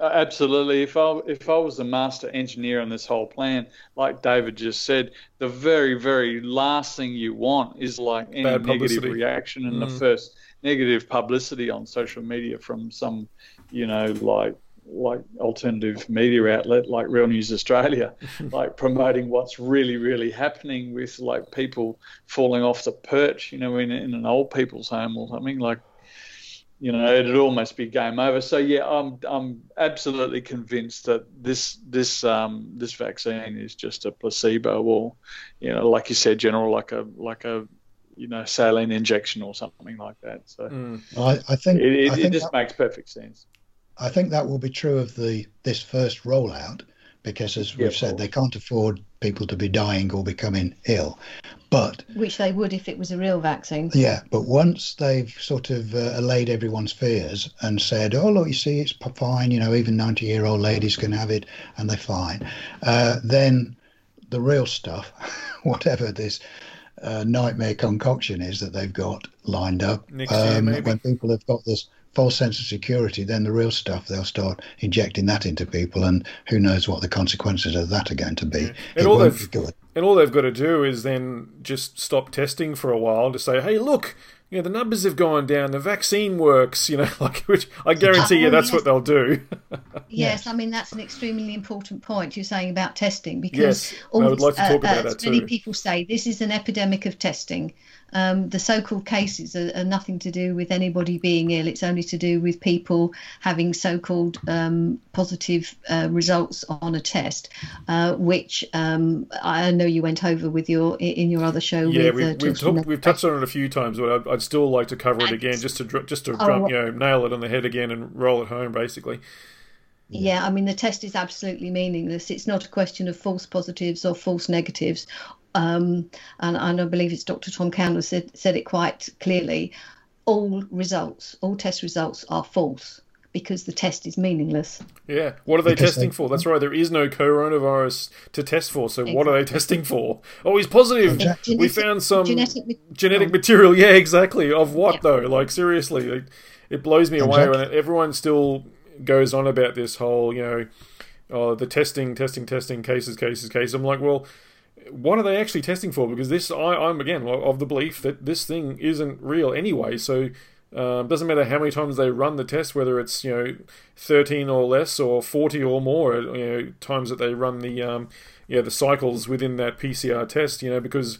Uh, absolutely. If I if I was the master engineer on this whole plan, like David just said, the very very last thing you want is like any negative reaction and mm. the first negative publicity on social media from some, you know, like like alternative media outlet like Real News Australia, like promoting what's really, really happening with like people falling off the perch, you know, in, in an old people's home or something. Like you know, it'd almost be game over. So yeah, I'm I'm absolutely convinced that this this um, this vaccine is just a placebo, or you know, like you said, general, like a like a you know saline injection or something like that. So mm. I, I, think it, it, I think it just that, makes perfect sense. I think that will be true of the this first rollout because, as we've said, they can't afford people to be dying or becoming ill. But which they would if it was a real vaccine. Yeah, but once they've sort of uh, allayed everyone's fears and said, "Oh, look, you see, it's fine. You know, even ninety-year-old ladies can have it, and they're fine," uh, then the real stuff, whatever this uh, nightmare concoction is that they've got lined up, um, when people have got this false sense of security, then the real stuff they'll start injecting that into people, and who knows what the consequences of that are going to be. Yeah. And, all they've, and all they've got to do is then just stop testing for a while to say, hey, look, you know, the numbers have gone down, the vaccine works, you know, like which I guarantee you that's yes. what they'll do. yes, yes, I mean that's an extremely important point you're saying about testing because yes, I would like to talk uh, about uh, that too. Many people say this is an epidemic of testing um, the so-called cases are, are, nothing to do with anybody being ill. It's only to do with people having so-called um, positive uh, results on a test, uh, which um, I know you went over with your in your other show. Yeah, with, we've, uh, we've, talked, we've, touched on it a few times, but I'd, I'd still like to cover it again, just to just to oh, you know nail it on the head again and roll it home, basically. Yeah, I mean, the test is absolutely meaningless. It's not a question of false positives or false negatives um, and, and, I believe it's Dr. Tom Candler said, said it quite clearly. All results, all test results are false because the test is meaningless. Yeah. What are they because testing they... for? That's right. There is no coronavirus to test for. So exactly. what are they testing for? Oh, he's positive. Genetic, we found some genetic, genetic material. Yeah, exactly. Of what yeah. though? Like seriously, it, it blows me exactly. away when everyone still goes on about this whole, you know, oh, the testing, testing, testing, cases, cases, cases. I'm like, well, what are they actually testing for? Because this, I, I'm again of the belief that this thing isn't real anyway. So um, doesn't matter how many times they run the test, whether it's you know 13 or less or 40 or more, you know times that they run the um, yeah the cycles within that PCR test, you know because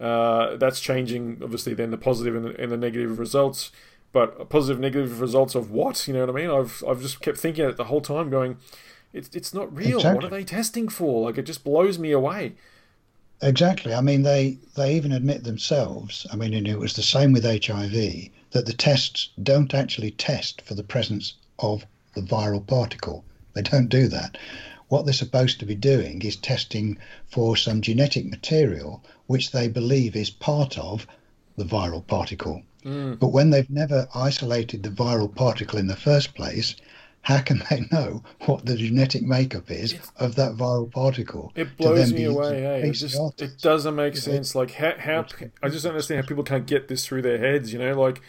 uh, that's changing obviously then the positive and the, and the negative results. But positive negative results of what? You know what I mean? I've I've just kept thinking it the whole time, going, it's it's not real. Exactly. What are they testing for? Like it just blows me away. Exactly. I mean, they they even admit themselves. I mean, it was the same with HIV that the tests don't actually test for the presence of the viral particle. They don't do that. What they're supposed to be doing is testing for some genetic material which they believe is part of the viral particle. Mm. But when they've never isolated the viral particle in the first place, how can they know what the genetic makeup is of that viral particle? It blows me away. Hey, it, just, it doesn't make sense. Like how, how I just don't understand how people can't get this through their heads. You know, like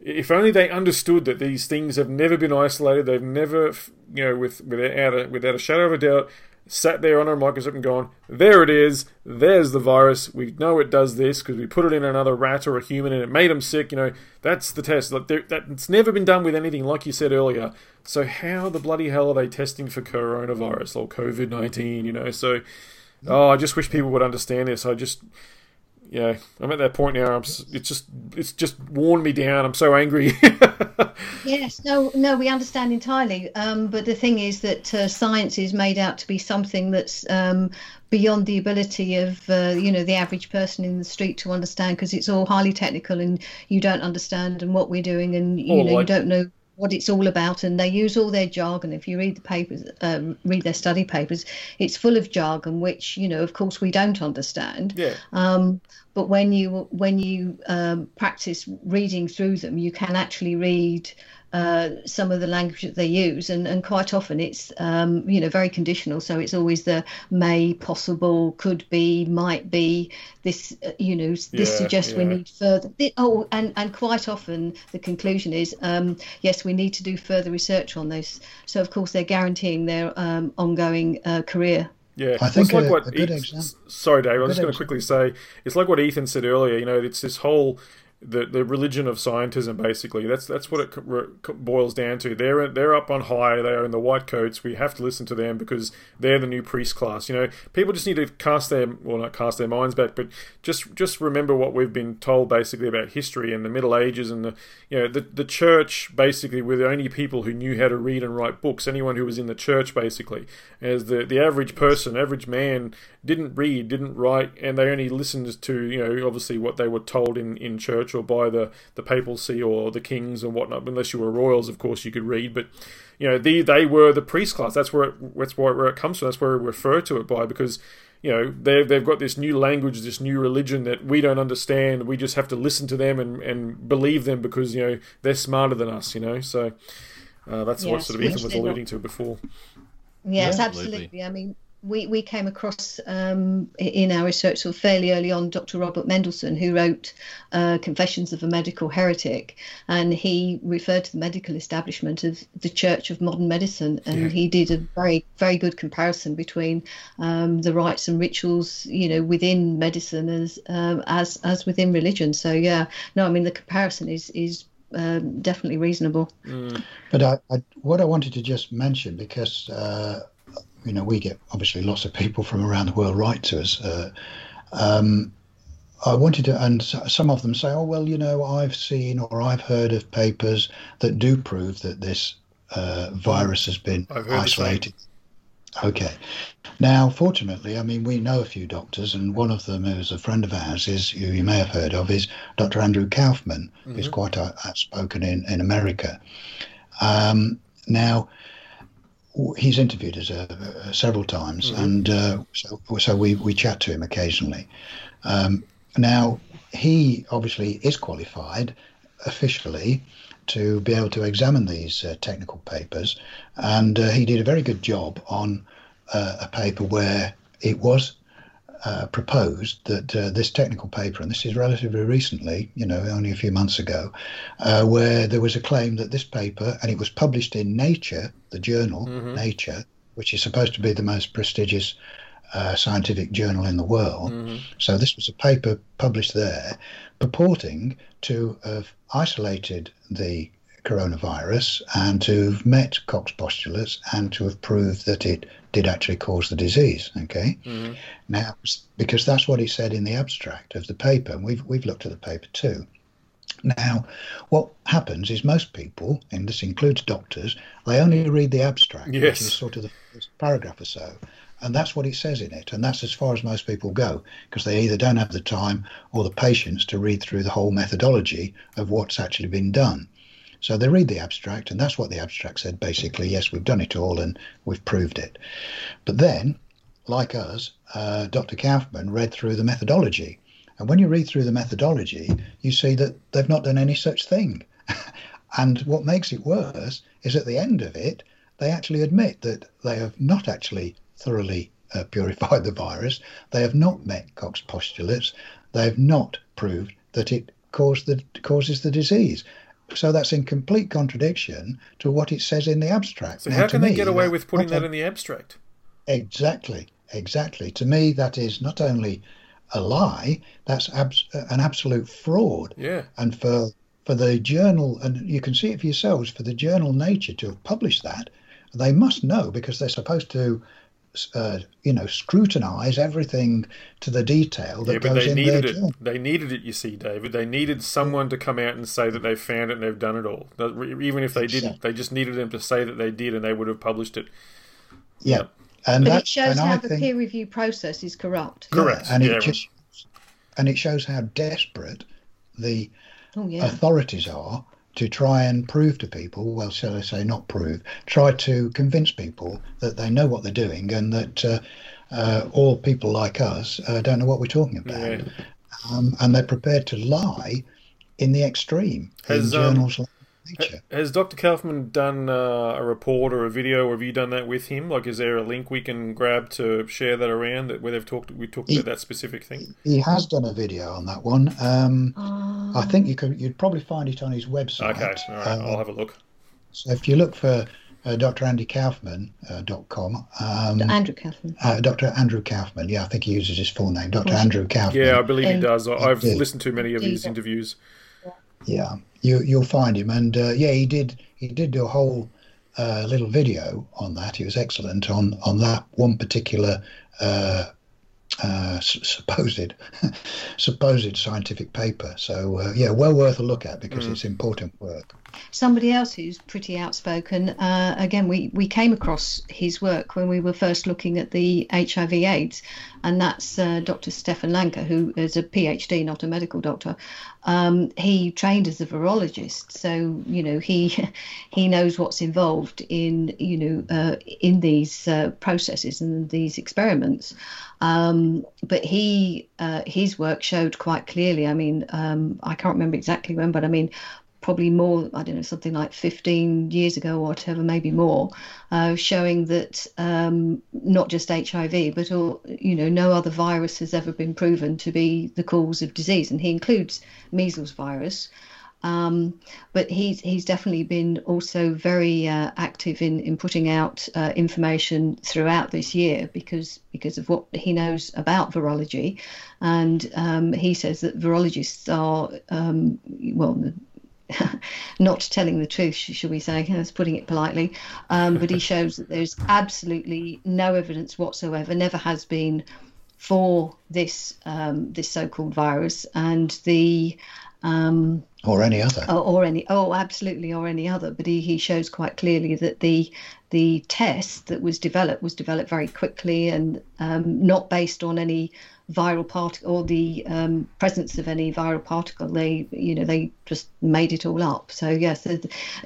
if only they understood that these things have never been isolated. They've never, you know, with without a, without a shadow of a doubt, sat there on our microscope and gone, there it is, there's the virus. We know it does this because we put it in another rat or a human and it made them sick. You know, that's the test. Like that's never been done with anything, like you said earlier. So how the bloody hell are they testing for coronavirus or COVID nineteen? You know, so oh, I just wish people would understand this. I just yeah, I'm at that point now. I'm, it's just it's just worn me down. I'm so angry. yes, no, no, we understand entirely. Um, but the thing is that uh, science is made out to be something that's um, beyond the ability of uh, you know the average person in the street to understand because it's all highly technical and you don't understand and what we're doing and you know like, you don't know what it's all about, and they use all their jargon. If you read the papers, um, read their study papers, it's full of jargon, which you know, of course, we don't understand. Yeah. Um, but when you when you um, practice reading through them, you can actually read uh, some of the language that they use, and, and quite often it's um, you know very conditional. So it's always the may, possible, could be, might be. This uh, you know this yeah, suggests yeah. we need further. Oh, and and quite often the conclusion is um, yes, we need to do further research on this. So of course they're guaranteeing their um, ongoing uh, career. Yeah, I think it's like a, what. A Ethan, sorry, Dave. I was just going to quickly say it's like what Ethan said earlier. You know, it's this whole the, the religion of scientism. Basically, that's that's what it boils down to. They're they're up on high. They are in the white coats. We have to listen to them because they're the new priest class. You know, people just need to cast their well, not cast their minds back, but just just remember what we've been told basically about history and the Middle Ages and the you know the the church basically were the only people who knew how to read and write books. Anyone who was in the church basically, as the the average person, average man didn't read, didn't write, and they only listened to you know obviously what they were told in, in church or by the the papacy or the kings and whatnot. Unless you were royals, of course, you could read, but you know the, they were the priest class. That's where it, that's where it comes from. That's where we refer to it by because you know they've, they've got this new language this new religion that we don't understand we just have to listen to them and, and believe them because you know they're smarter than us you know so uh, that's yes, what sort of Ethan was alluding to before yes yeah, absolutely. absolutely i mean we, we came across um, in our research sort of fairly early on Dr. Robert Mendelsohn, who wrote uh, Confessions of a Medical Heretic, and he referred to the medical establishment as the Church of Modern Medicine, and yeah. he did a very very good comparison between um, the rites and rituals, you know, within medicine as um, as as within religion. So yeah, no, I mean the comparison is is um, definitely reasonable. Mm. But I, I, what I wanted to just mention because. Uh, you know, we get obviously lots of people from around the world write to us. Uh, um, I wanted to, and some of them say, oh, well, you know, I've seen or I've heard of papers that do prove that this uh, virus has been isolated. Okay. Now, fortunately, I mean, we know a few doctors, and one of them, who's a friend of ours, is who you may have heard of, is Dr. Andrew Kaufman, mm-hmm. who's quite outspoken in, in America. Um, now, he's interviewed us uh, uh, several times, mm-hmm. and uh, so, so we, we chat to him occasionally. Um, now, he obviously is qualified officially to be able to examine these uh, technical papers, and uh, he did a very good job on uh, a paper where it was uh, proposed that uh, this technical paper, and this is relatively recently, you know, only a few months ago, uh, where there was a claim that this paper, and it was published in Nature, the journal mm-hmm. Nature, which is supposed to be the most prestigious uh, scientific journal in the world. Mm-hmm. So this was a paper published there purporting to have isolated the coronavirus and to have met Koch's postulates and to have proved that it did actually cause the disease. Okay. Mm-hmm. Now, because that's what he said in the abstract of the paper, and we've we've looked at the paper too. Now, what happens is most people, and this includes doctors, they only read the abstract, yes. which is sort of the first paragraph or so. And that's what it says in it. And that's as far as most people go, because they either don't have the time or the patience to read through the whole methodology of what's actually been done. So they read the abstract, and that's what the abstract said basically. Yes, we've done it all and we've proved it. But then, like us, uh, Dr. Kaufman read through the methodology. And when you read through the methodology, you see that they've not done any such thing. and what makes it worse is at the end of it, they actually admit that they have not actually thoroughly uh, purified the virus. They have not met Koch's postulates. They have not proved that it caused the, causes the disease. So that's in complete contradiction to what it says in the abstract. So now, how can they me, get away with putting that in the abstract? Exactly, exactly. To me, that is not only a lie, that's abs- uh, an absolute fraud. Yeah. And for for the journal, and you can see it for yourselves, for the journal Nature to have published that, they must know because they're supposed to uh, you know, scrutinize everything to the detail that yeah, but goes they in needed their it. Job. They needed it. You see, David. They needed someone to come out and say that they found it and they've done it all. Even if they exactly. didn't, they just needed them to say that they did, and they would have published it. Yeah, and but it shows how I the think, peer review process is corrupt. Correct, yeah, and yeah, it just and it shows how desperate the oh, authorities are to try and prove to people, well, shall I say, not prove, try to convince people that they know what they're doing and that uh, uh, all people like us uh, don't know what we're talking about. Yeah. Um, and they're prepared to lie in the extreme Has, in um, journals um, like nature. Has Dr. Kaufman done uh, a report or a video? Or have you done that with him? Like, is there a link we can grab to share that around that where they've talked? We talked he, about that specific thing. He has done a video on that one. Um, I think you could. You'd probably find it on his website. Okay, all right, um, I'll have a look. So if you look for uh, drandykaufman.com. Uh, um, Andrew Kaufman. Uh, Dr. Andrew Kaufman. Yeah, I think he uses his full name, Dr. Andrew Kaufman. Yeah, I believe he does. I've listened to many of his interviews. Yeah, you you'll find him, and uh, yeah, he did he did do a whole uh, little video on that. He was excellent on on that one particular uh, uh, supposed supposed scientific paper. So uh, yeah, well worth a look at because mm. it's important work. Somebody else who's pretty outspoken. Uh, again, we we came across his work when we were first looking at the HIV/AIDS, and that's uh, Dr. Stefan Lanka, who is a PhD, not a medical doctor. Um, he trained as a virologist, so you know he he knows what's involved in you know uh, in these uh, processes and these experiments. Um, but he uh, his work showed quite clearly. I mean, um, I can't remember exactly when, but I mean, probably more, I don't know, something like 15 years ago or whatever, maybe more, uh, showing that um, not just HIV, but all, you know, no other virus has ever been proven to be the cause of disease, and he includes measles virus. Um, but he's he's definitely been also very uh, active in, in putting out uh, information throughout this year because because of what he knows about virology, and um, he says that virologists are um, well not telling the truth, should we say, as putting it politely. Um, but he shows that there's absolutely no evidence whatsoever, never has been, for this um, this so-called virus, and the um, or any other, or, or, any, oh, absolutely, or any other. But he, he shows quite clearly that the the test that was developed was developed very quickly and um, not based on any viral particle or the um, presence of any viral particle. They, you know, they just made it all up. So yes,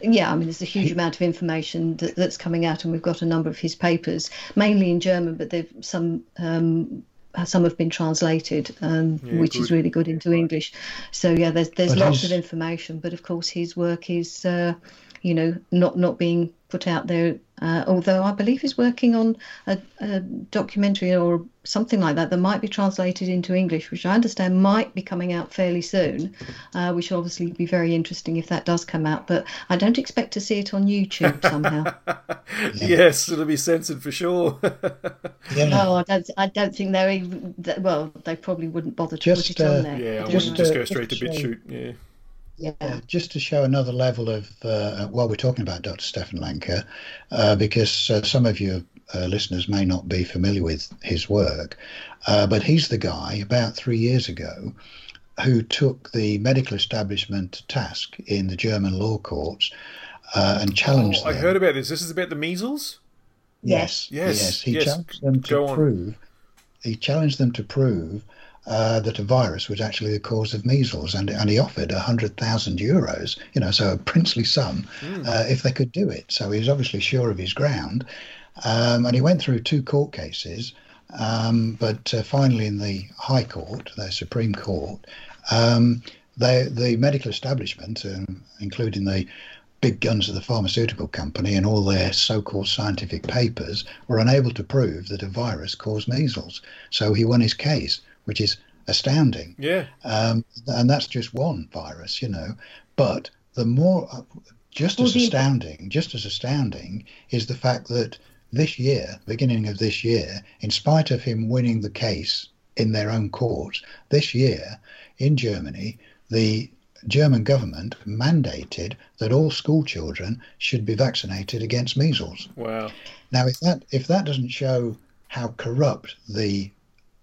yeah, I mean, there's a huge amount of information that, that's coming out, and we've got a number of his papers, mainly in German, but they've some. Um, some have been translated, um, yeah, which good. is really good into English. So yeah, there's there's but lots his... of information, but of course his work is, uh, you know, not not being put out there uh, although I believe he's working on a, a, documentary or something like that that might be translated into English, which I understand might be coming out fairly soon, uh, which will obviously be very interesting if that does come out. But I don't expect to see it on YouTube somehow. yes, it'll be censored for sure. yeah. No, I don't. I don't think they're even. Well, they probably wouldn't bother to just, put it uh, on there. Yeah, just, just go straight to BitChute. Yeah. Yeah. just to show another level of, uh, while we're talking about Dr. Stefan Lanka, uh, because uh, some of your uh, listeners may not be familiar with his work, uh, but he's the guy about three years ago who took the medical establishment to task in the German law courts uh, and challenged oh, I heard about this. This is about the measles? Yes. Yes. Yes. He yes. challenged them to Go prove. On. He challenged them to prove uh, that a virus was actually the cause of measles, and and he offered hundred thousand euros, you know, so a princely sum, mm. uh, if they could do it. So he was obviously sure of his ground, um, and he went through two court cases, um, but uh, finally in the High Court, the Supreme Court, um, they, the medical establishment, um, including the big guns of the pharmaceutical company and all their so-called scientific papers were unable to prove that a virus caused measles. So he won his case which is astounding. Yeah. Um, and that's just one virus, you know. But the more, just as astounding, just as astounding is the fact that this year, beginning of this year, in spite of him winning the case in their own court, this year in Germany, the German government mandated that all school children should be vaccinated against measles. Wow. Now, if that if that doesn't show how corrupt the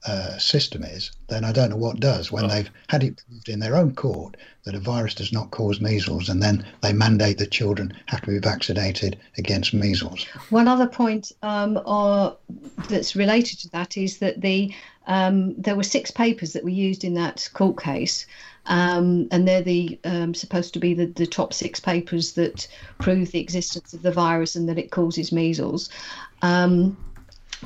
uh, system is, then I don't know what does. When oh. they've had it proved in their own court that a virus does not cause measles, and then they mandate that children have to be vaccinated against measles. One other point um, or, that's related to that is that the um, there were six papers that were used in that court case. Um, and they're the um, supposed to be the, the top six papers that prove the existence of the virus and that it causes measles. Um,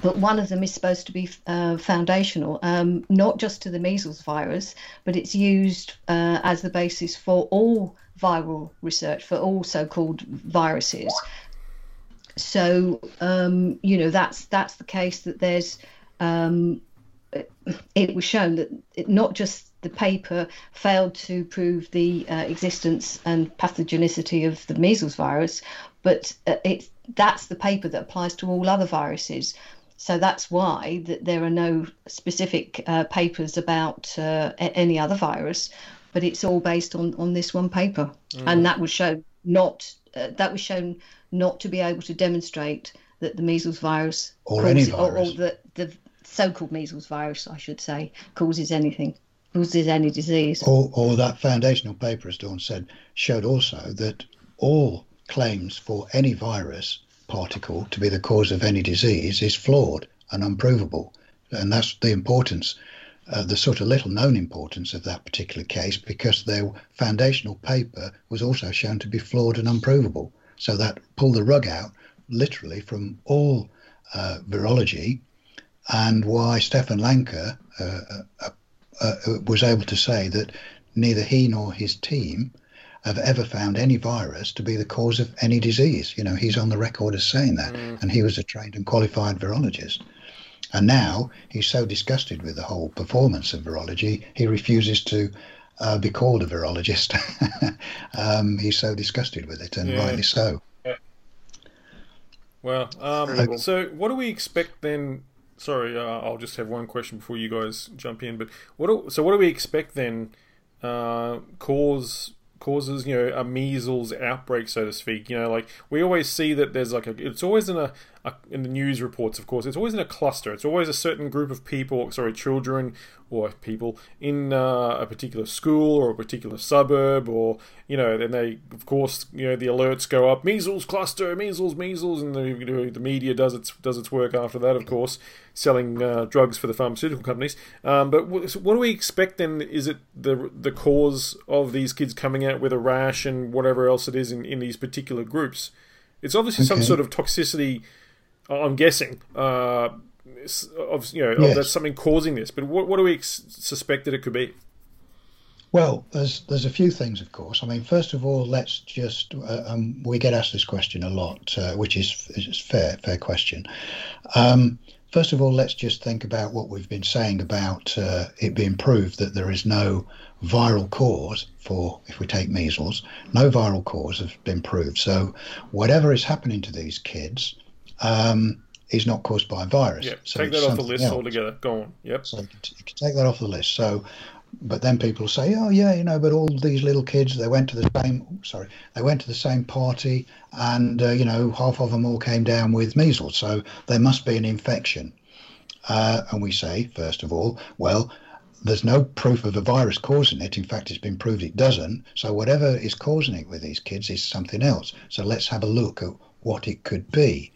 but one of them is supposed to be uh, foundational, um, not just to the measles virus, but it's used uh, as the basis for all viral research for all so-called viruses. So um, you know that's that's the case that there's. Um, it was shown that it, not just the paper failed to prove the uh, existence and pathogenicity of the measles virus, but uh, it that's the paper that applies to all other viruses. So that's why that there are no specific uh, papers about uh, any other virus. but it's all based on on this one paper, mm. and that was shown not uh, that was shown not to be able to demonstrate that the measles virus or causes, any virus. or, or the the so-called measles virus, I should say, causes anything causes any disease. Or, or that foundational paper, as Dawn said, showed also that all claims for any virus particle to be the cause of any disease is flawed and unprovable. And that's the importance, uh, the sort of little known importance of that particular case, because their foundational paper was also shown to be flawed and unprovable. So that pulled the rug out literally from all uh, virology, and why Stefan Lanka uh, uh, uh, was able to say that neither he nor his team have ever found any virus to be the cause of any disease. You know, he's on the record as saying that, mm. and he was a trained and qualified virologist. And now he's so disgusted with the whole performance of virology, he refuses to uh, be called a virologist. um, he's so disgusted with it, and yeah. rightly so. Well, um, so what do we expect then? Sorry, uh, I'll just have one question before you guys jump in. But what? Do, so what do we expect then? Uh, cause causes you know a measles outbreak, so to speak. You know, like we always see that there's like a. It's always in a, in the news reports, of course. It's always in a cluster. It's always a certain group of people, sorry, children or people in uh, a particular school or a particular suburb, or you know, then they, of course, you know, the alerts go up: measles cluster, measles, measles, and the the media does its does its work after that, of course, selling uh, drugs for the pharmaceutical companies. Um, but what, what do we expect then? Is it the the cause of these kids coming out with a rash and whatever else it is in, in these particular groups? It's obviously okay. some sort of toxicity. I'm guessing. Uh, of you know yes. that's something causing this. But what what do we ex- suspect that it could be? Well, there's there's a few things, of course. I mean, first of all, let's just uh, um, we get asked this question a lot, uh, which is is fair fair question. Um, first of all, let's just think about what we've been saying about uh, it being proved that there is no viral cause for, if we take measles, no viral cause has been proved. So, whatever is happening to these kids, um, is not caused by a virus. Yep. So take that off the list else. altogether. Go on. Yep. So you can take that off the list. So, but then people say, oh yeah, you know, but all these little kids, they went to the same, sorry, they went to the same party, and uh, you know, half of them all came down with measles, so there must be an infection. Uh, and we say, first of all, well, there's no proof of a virus causing it. In fact, it's been proved it doesn't. So whatever is causing it with these kids is something else. So let's have a look at what it could be.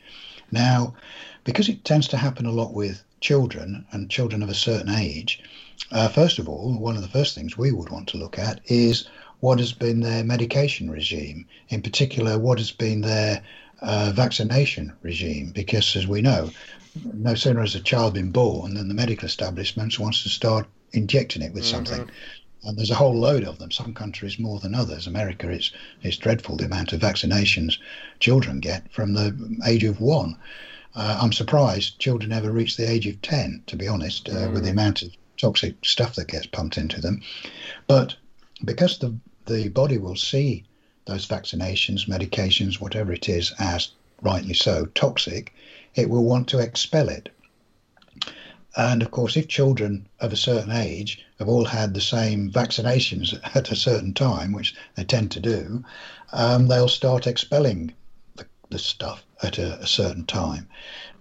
Now, because it tends to happen a lot with children and children of a certain age, uh, first of all, one of the first things we would want to look at is what has been their medication regime, in particular, what has been their uh, vaccination regime, because as we know, no sooner has a child been born than the medical establishment wants to start injecting it with mm-hmm. something. And there's a whole load of them. Some countries more than others. America, is it's dreadful the amount of vaccinations children get from the age of one. Uh, I'm surprised children ever reach the age of 10, to be honest, uh, mm. with the mm. amount of toxic stuff that gets pumped into them. But because the, the body will see those vaccinations, medications, whatever it is, as rightly so, toxic, it will want to expel it. And of course, if children of a certain age have all had the same vaccinations at a certain time, which they tend to do, um, they'll start expelling the, the stuff at a, a certain time.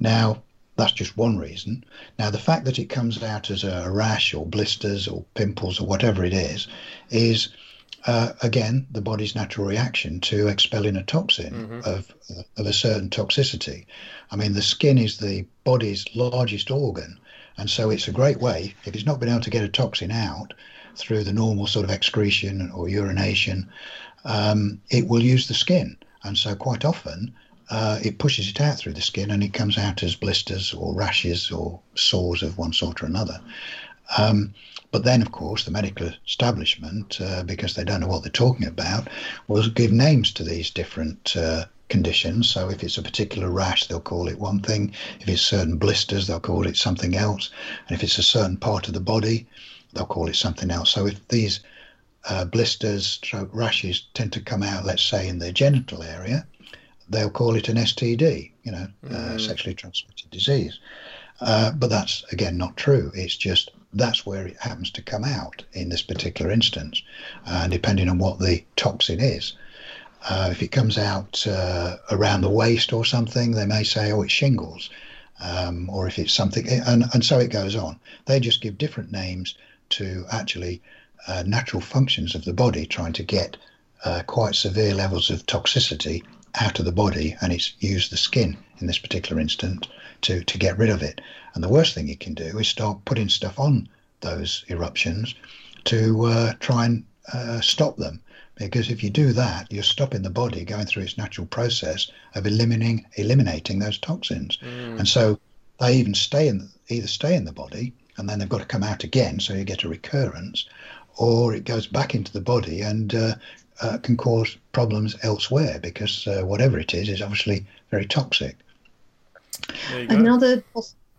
Now, that's just one reason. Now, the fact that it comes out as a rash or blisters or pimples or whatever it is, is uh, again the body's natural reaction to expelling a toxin mm-hmm. of of a certain toxicity. I mean, the skin is the body's largest organ, and so it's a great way if it's not been able to get a toxin out through the normal sort of excretion or urination, um, it will use the skin, and so quite often uh, it pushes it out through the skin and it comes out as blisters or rashes or sores of one sort or another. Um, but then, of course, the medical establishment, uh, because they don't know what they're talking about, will give names to these different uh, conditions. So if it's a particular rash, they'll call it one thing. If it's certain blisters, they'll call it something else. And if it's a certain part of the body, they'll call it something else. So if these uh, blisters, stroke rashes tend to come out, let's say, in the genital area, they'll call it an STD, you know, uh, mm. uh, sexually transmitted disease. Uh, but that's again not true. It's just that's where it happens to come out in this particular instance, uh, depending on what the toxin is. Uh, if it comes out uh, around the waist or something, they may say, oh, it's shingles. Um, or if it's something, and, and so it goes on. They just give different names to actually uh, natural functions of the body, trying to get uh, quite severe levels of toxicity out of the body, and it's used the skin in this particular instance to, to get rid of it. And the worst thing you can do is start putting stuff on those eruptions to uh, try and uh, stop them. Because if you do that, you're stopping the body going through its natural process of eliminating eliminating those toxins. Mm. And so they even stay in either stay in the body and then they've got to come out again, so you get a recurrence, or it goes back into the body and uh, uh, can cause problems elsewhere because uh, whatever it is is obviously very toxic. Another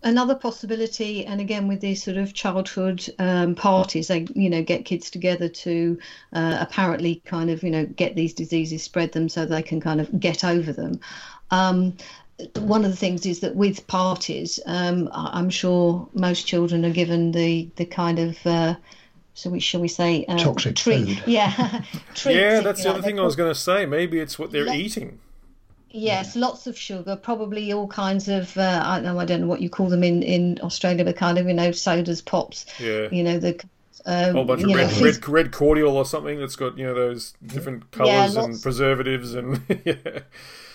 another possibility, and again with these sort of childhood um, parties, they you know get kids together to uh, apparently kind of you know get these diseases, spread them so they can kind of get over them. Um, one of the things is that with parties, um, I'm sure most children are given the the kind of uh, so we shall we say uh, toxic treat, food. Yeah, yeah. That's the other thing I was going to say. Maybe it's what they're eating. Yes, lots of sugar, probably all kinds of uh, I don't know I don't know what you call them in in Australia, but kind of you know sodas, pops. Yeah. You know the. Um, whole bunch of red, know, red, red cordial or something that's got you know those different colours yeah, and preservatives and yeah.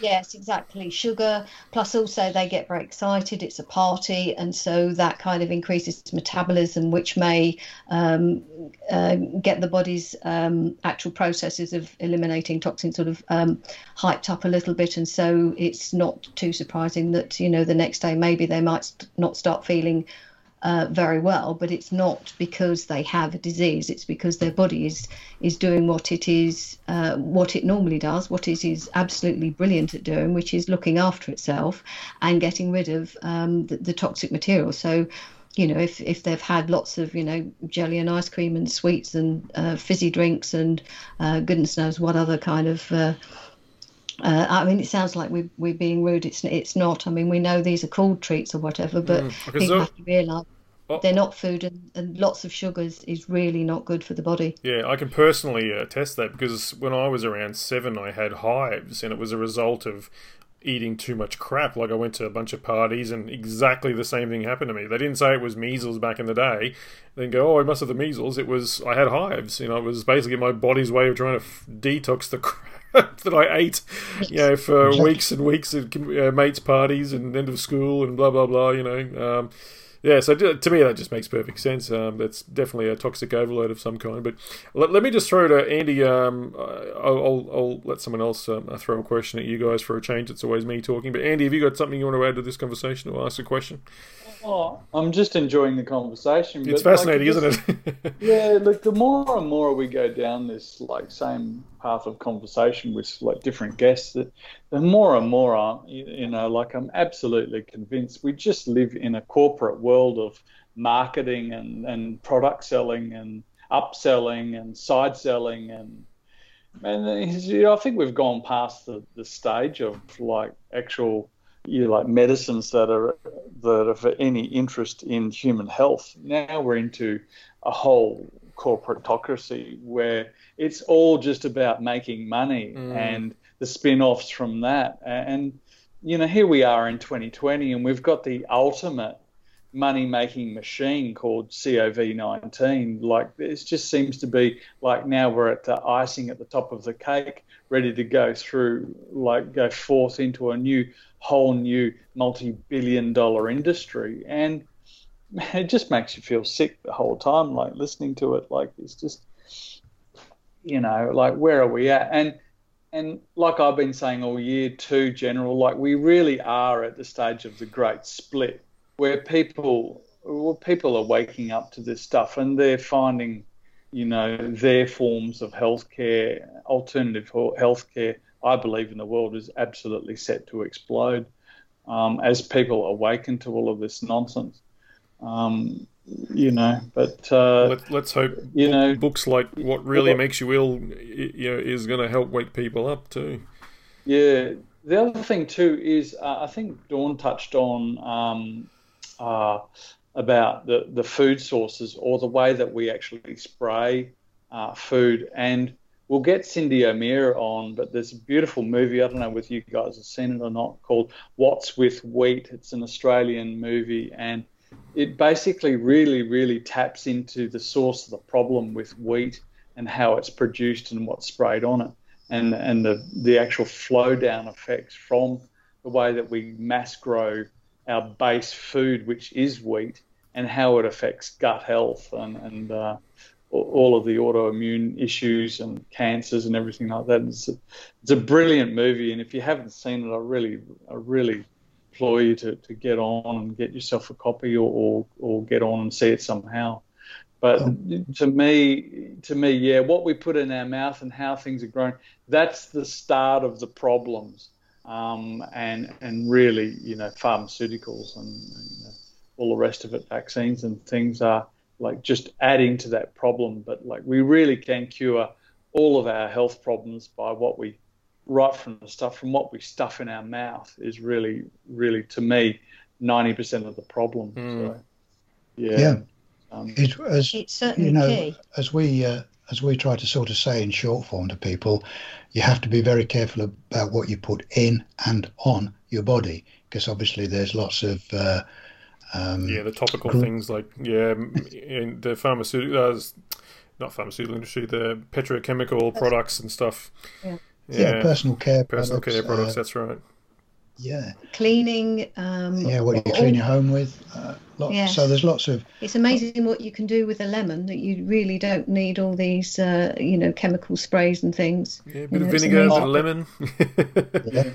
Yes, exactly. Sugar, plus also they get very excited. It's a party, and so that kind of increases metabolism, which may um, uh, get the body's um, actual processes of eliminating toxins sort of um, hyped up a little bit. And so it's not too surprising that you know the next day maybe they might st- not start feeling uh, very well, but it's not because they have a disease. It's because their body is is doing what it is, uh, what it normally does, what it is absolutely brilliant at doing, which is looking after itself and getting rid of um, the, the, toxic material. So. You know, if, if they've had lots of, you know, jelly and ice cream and sweets and uh, fizzy drinks and uh, goodness knows what other kind of uh, uh, I mean, it sounds like we're, we're being rude. It's it's not. I mean, we know these are called treats or whatever, but mm, people have to realise oh, they're not food, and, and lots of sugars is really not good for the body. Yeah, I can personally uh, test that because when I was around seven, I had hives, and it was a result of eating too much crap. Like I went to a bunch of parties and exactly the same thing happened to me. They didn't say it was measles back in the day. They didn't go, oh, I must have the measles. It was I had hives. You know, it was basically my body's way of trying to f- detox the crap that I ate, you know, for weeks and weeks at uh, mates' parties and end of school and blah blah blah. You know, um, yeah. So to me, that just makes perfect sense. Um, that's definitely a toxic overload of some kind. But let, let me just throw to Andy. Um, I'll, I'll, I'll, let someone else um, throw a question at you guys for a change. It's always me talking. But Andy, have you got something you want to add to this conversation or ask a question? Oh, I'm just enjoying the conversation. It's fascinating, like, isn't it? yeah, look, the more and more we go down this like same path of conversation with like different guests, the, the more and more I, you know, like I'm absolutely convinced we just live in a corporate world of marketing and, and product selling and upselling and side selling and and you know, I think we've gone past the, the stage of like actual you know, like medicines that are that are for any interest in human health. Now we're into a whole corporatocracy where it's all just about making money mm. and the spin-offs from that. And you know, here we are in 2020, and we've got the ultimate money-making machine called COVID-19. Like it just seems to be like now we're at the icing at the top of the cake, ready to go through, like go forth into a new whole new multi-billion dollar industry and it just makes you feel sick the whole time like listening to it like it's just you know like where are we at and and like I've been saying all year too general like we really are at the stage of the great split where people well, people are waking up to this stuff and they're finding you know their forms of healthcare alternative healthcare I believe in the world is absolutely set to explode um, as people awaken to all of this nonsense. Um, you know, but uh, Let, us hope you know books like "What Really Makes You Ill" you know, is going to help wake people up too. Yeah, the other thing too is uh, I think Dawn touched on um, uh, about the, the food sources or the way that we actually spray uh, food. And we'll get Cyndi O'Meara on, but there's a beautiful movie, I don't know whether you guys have seen it or not, called What's with Wheat. It's an Australian movie and it basically really, really taps into the source of the problem with wheat and how it's produced and what's sprayed on it and, and the, the actual flow down effects from the way that we mass grow our base food, which is wheat, and how it affects gut health and, and uh, all of the autoimmune issues and cancers and everything like that. It's a, it's a brilliant movie, and if you haven't seen it, I really, I really implore you to, to get on and get yourself a copy or, or, or get on and see it somehow. But oh. to me, to me, yeah, what we put in our mouth and how things are grown, that's the start of the problems. Um, and and really, you know, pharmaceuticals and you know, all the rest of it, vaccines and things are like just adding to that problem. But like we really can cure all of our health problems by what we right from the stuff from what we stuff in our mouth is really really to me 90% of the problem mm. so, yeah, yeah. Um, it, as it's certainly you know key. as we uh, as we try to sort of say in short form to people you have to be very careful about what you put in and on your body because obviously there's lots of uh, um, yeah the topical gr- things like yeah in the pharmaceutical uh, not pharmaceutical industry the petrochemical products and stuff yeah yeah, yeah personal care personal products, care products. Uh, that's right. Yeah. Cleaning. Um, yeah, what do you clean your home with. Uh, lots, yes. So there's lots of. It's amazing what you can do with a lemon. That you really don't need all these, uh, you know, chemical sprays and things. Yeah, a bit you of vinegar and a lemon. yeah.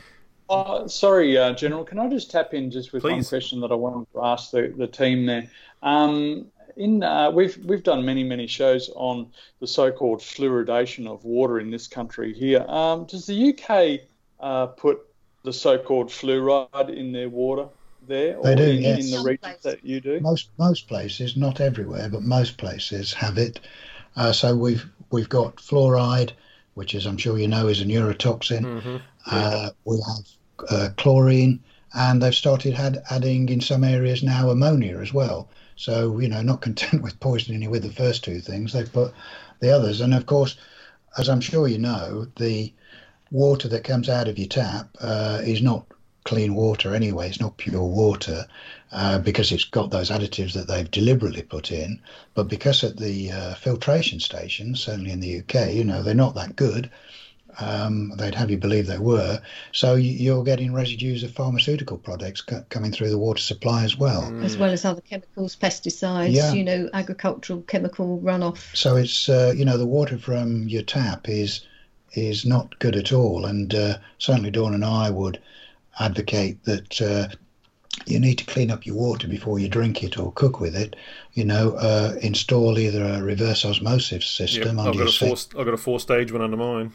Uh, sorry, uh, General. Can I just tap in just with Please. one question that I wanted to ask the, the team there? Um, in uh, we've we've done many many shows on the so-called fluoridation of water in this country here. Um, does the UK uh, put the so-called fluoride in their water there, they do, in, yes. in the regions that you do? Most most places, not everywhere, but most places have it. Uh, so we've we've got fluoride, which is I'm sure you know is a neurotoxin. Mm-hmm. Uh, we have uh, chlorine, and they've started had, adding in some areas now ammonia as well. So, you know, not content with poisoning you with the first two things, they've put the others. And of course, as I'm sure you know, the water that comes out of your tap uh, is not clean water anyway. It's not pure water uh, because it's got those additives that they've deliberately put in. But because at the uh, filtration stations, certainly in the UK, you know, they're not that good. Um, they'd have you believe they were. So you're getting residues of pharmaceutical products c- coming through the water supply as well, mm. as well as other chemicals, pesticides, yeah. you know, agricultural chemical runoff. So it's uh, you know the water from your tap is is not good at all, and uh, certainly Dawn and I would advocate that. Uh, you need to clean up your water before you drink it or cook with it. You know, uh, install either a reverse osmosis system. Yep, I've, got a four, I've got a four stage one under mine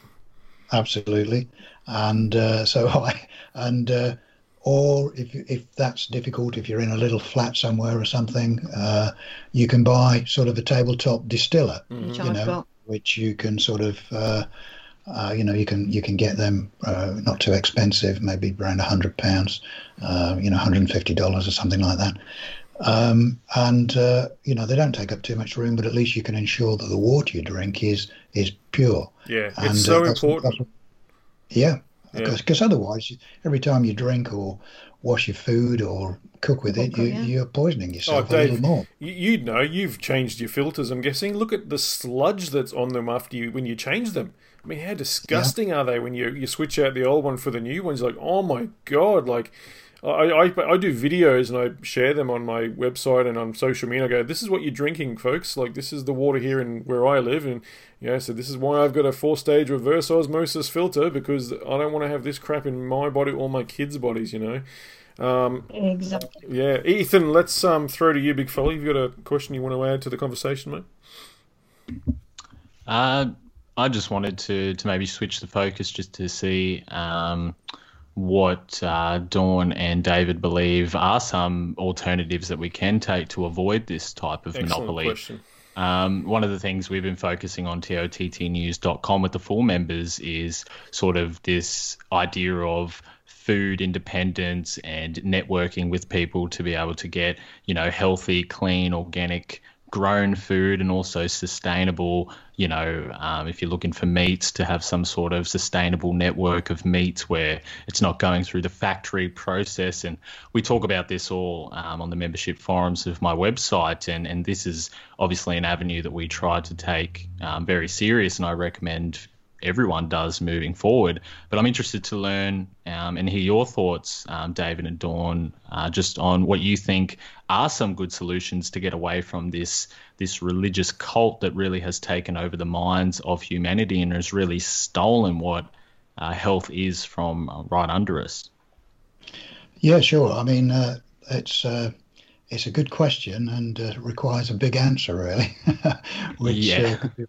absolutely. And uh, so I, and uh, or if if that's difficult, if you're in a little flat somewhere or something, uh, you can buy sort of a tabletop distiller, mm-hmm. you know, which you can sort of. Uh, uh, you know, you can you can get them uh, not too expensive, maybe around a hundred pounds, you know, hundred and fifty dollars or something like that. Um, and uh, you know they don't take up too much room, but at least you can ensure that the water you drink is is pure. Yeah, and, it's so uh, that's, important. That's, yeah, because yeah. otherwise, every time you drink or wash your food or cook with it, you, yeah. you're poisoning yourself oh, Dave, a little more. You'd know, you've changed your filters. I'm guessing. Look at the sludge that's on them after you when you change them. I mean, how disgusting yeah. are they when you you switch out the old one for the new ones? Like, oh my god, like I, I, I do videos and I share them on my website and on social media. I go, this is what you're drinking, folks. Like this is the water here in where I live, and you know, so this is why I've got a four-stage reverse osmosis filter because I don't want to have this crap in my body or my kids' bodies. You know. Um, exactly. Yeah, Ethan, let's um, throw to you, big fella. You've got a question you want to add to the conversation, mate? Uh, I just wanted to to maybe switch the focus just to see. Um, what uh, Dawn and David believe are some alternatives that we can take to avoid this type of Excellent monopoly. Um, one of the things we've been focusing on TOTTnews.com with the full members is sort of this idea of food independence and networking with people to be able to get, you know, healthy, clean, organic grown food and also sustainable you know um, if you're looking for meats to have some sort of sustainable network of meats where it's not going through the factory process. And we talk about this all um, on the membership forums of my website. And and this is obviously an avenue that we try to take um, very serious. And I recommend everyone does moving forward. But I'm interested to learn um, and hear your thoughts, um, David and Dawn, uh, just on what you think are some good solutions to get away from this this religious cult that really has taken over the minds of humanity and has really stolen what uh, health is from uh, right under us. Yeah, sure. I mean, uh, it's uh, it's a good question and uh, requires a big answer, really, which yeah. uh, could, be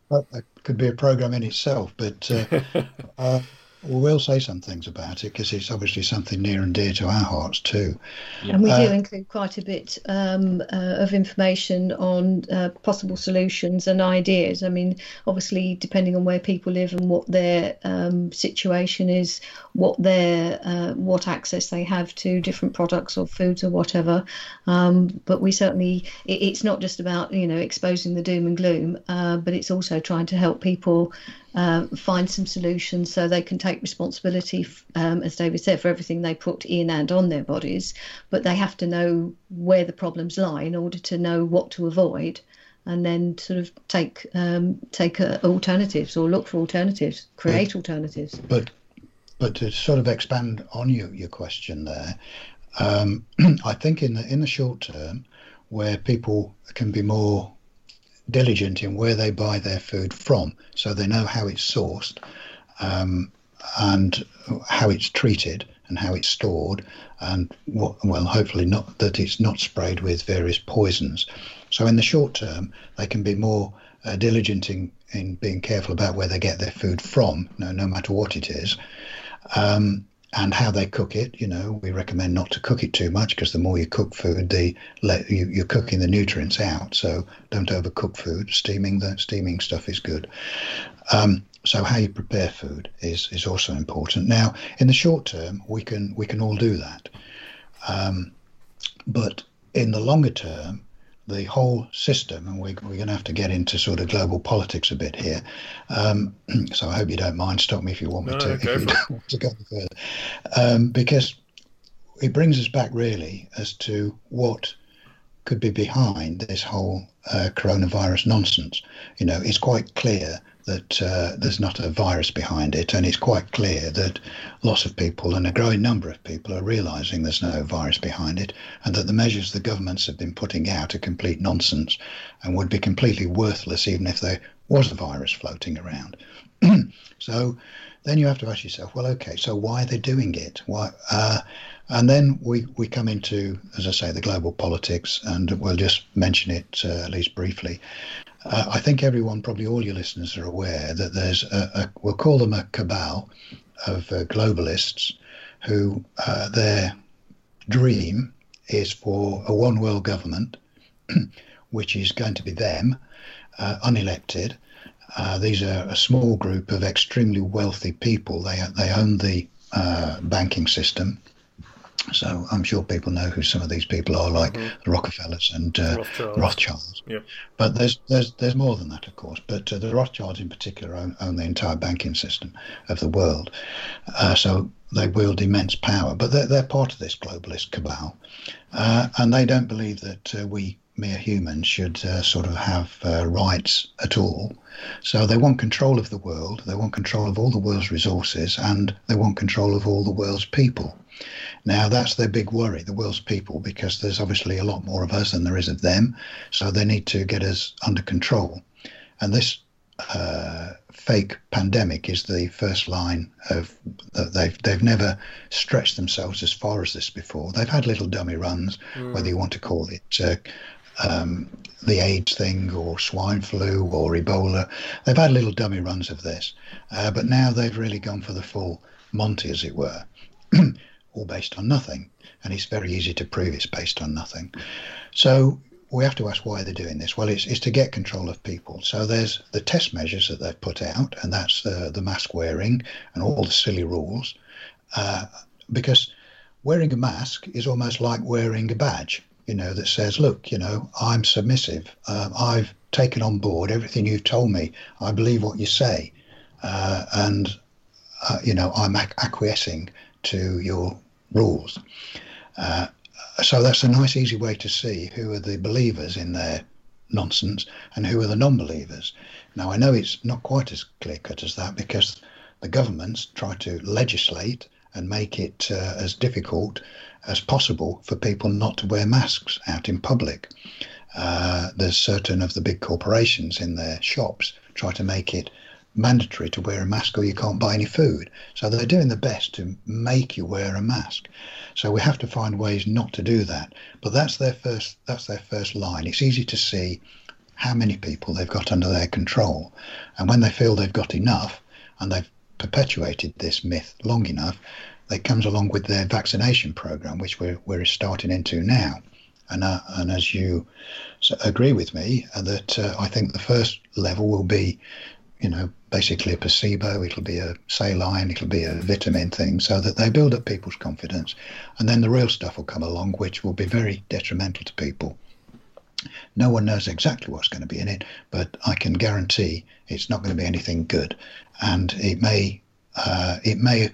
could, be a, program in itself. But uh, uh we will say some things about it because it's obviously something near and dear to our hearts too. Yeah. And we do uh, include quite a bit um, uh, of information on uh, possible solutions and ideas. I mean, obviously, depending on where people live and what their um, situation is, what their uh, what access they have to different products or foods or whatever. Um, but we certainly, it, it's not just about you know exposing the doom and gloom, uh, but it's also trying to help people uh, find some solutions so they can take responsibility, um, as David said, for everything they put in and on their bodies. But they have to know where the problems lie in order to know what to avoid, and then sort of take um, take uh, alternatives or look for alternatives, create but, alternatives. But but to sort of expand on your your question there, um, I think in the in the short term, where people can be more diligent in where they buy their food from, so they know how it's sourced um, and how it's treated and how it's stored, and what, well, hopefully not that it's not sprayed with various poisons. So in the short term, they can be more uh, diligent in, in being careful about where they get their food from, no, no matter what it is. Um, and how they cook it. You know, we recommend not to cook it too much because the more you cook food, the you, are cooking the nutrients out. So don't overcook food. Steaming the steaming stuff is good. Um, so how you prepare food is is also important. Now, in the short term, we can we can all do that, um, but in the longer term, the whole system, and we, we're going to have to get into sort of global politics a bit here. Um, so I hope you don't mind. Stop me if you want me no, to. If you don't want to go further, um, because it brings us back really as to what could be behind this whole uh, coronavirus nonsense. You know, it's quite clear that uh, there's not a virus behind it, and it's quite clear that lots of people and a growing number of people are realizing there's no virus behind it, and that the measures the governments have been putting out are complete nonsense and would be completely worthless even if there was a virus floating around. so then you have to ask yourself, well, okay, so why are they doing it? Why? Uh, and then we, we come into, as I say, the global politics, and we'll just mention it uh, at least briefly. Uh, I think everyone, probably all your listeners, are aware that there's a, a we'll call them a cabal of uh, globalists who uh, their dream is for a one world government, which is going to be them, uh, unelected. Uh, these are a small group of extremely wealthy people. They they own the uh, banking system. So I'm sure people know who some of these people are, like mm-hmm. the Rockefellers and uh, Rothschilds. Rothschilds. Yep. But there's there's there's more than that, of course. But uh, the Rothschilds in particular own, own, the entire banking system of the world, uh, so they wield immense power. But they're they're part of this globalist cabal, uh, and they don't believe that uh, we mere humans should uh, sort of have rights at all. So they want control of the world. They want control of all the world's resources, and they want control of all the world's people. Now, that's their big worry, the world's people, because there's obviously a lot more of us than there is of them. So they need to get us under control. And this uh, fake pandemic is the first line of they've they've never stretched themselves as far as this before. They've had little dummy runs, mm. whether you want to call it uh, um, the AIDS thing or swine flu or Ebola. They've had little dummy runs of this, uh, but now they've really gone for the full Monty, as it were. all based on nothing. And it's very easy to prove it's based on nothing. So we have to ask why they're doing this. Well, it's, it's to get control of people. So there's the test measures that they've put out, and that's the, the mask wearing and all the silly rules. Uh, because wearing a mask is almost like wearing a badge, you know, that says, look, you know, I'm submissive. Um, I've taken on board everything you've told me. I believe what you say. Uh, and, uh, you know, I'm acquiescing to your rules. Uh, so that's a nice, easy way to see who are the believers in their nonsense and who are the non believers. Now, I know it's not quite as clear cut as that because the governments try to legislate and make it uh, as difficult as possible for people not to wear masks out in public. Uh, there's certain of the big corporations in their shops try to make it mandatory to wear a mask or you can't buy any food. So they're doing the best to make you wear a mask. So we have to find ways not to do that. But that's their first that's their first line. It's easy to see how many people they've got under their control. And when they feel they've got enough and they've perpetuated this myth long enough, it comes along with their vaccination program, which we're, we're starting into now. And, uh, and as you agree with me, uh, that uh, I think the first level will be, you know, basically a placebo, it'll be a saline, it'll be a vitamin thing, so that they build up people's confidence. And then the real stuff will come along, which will be very detrimental to people. No one knows exactly what's going to be in it, but I can guarantee it's not going to be anything good, and it may uh, it may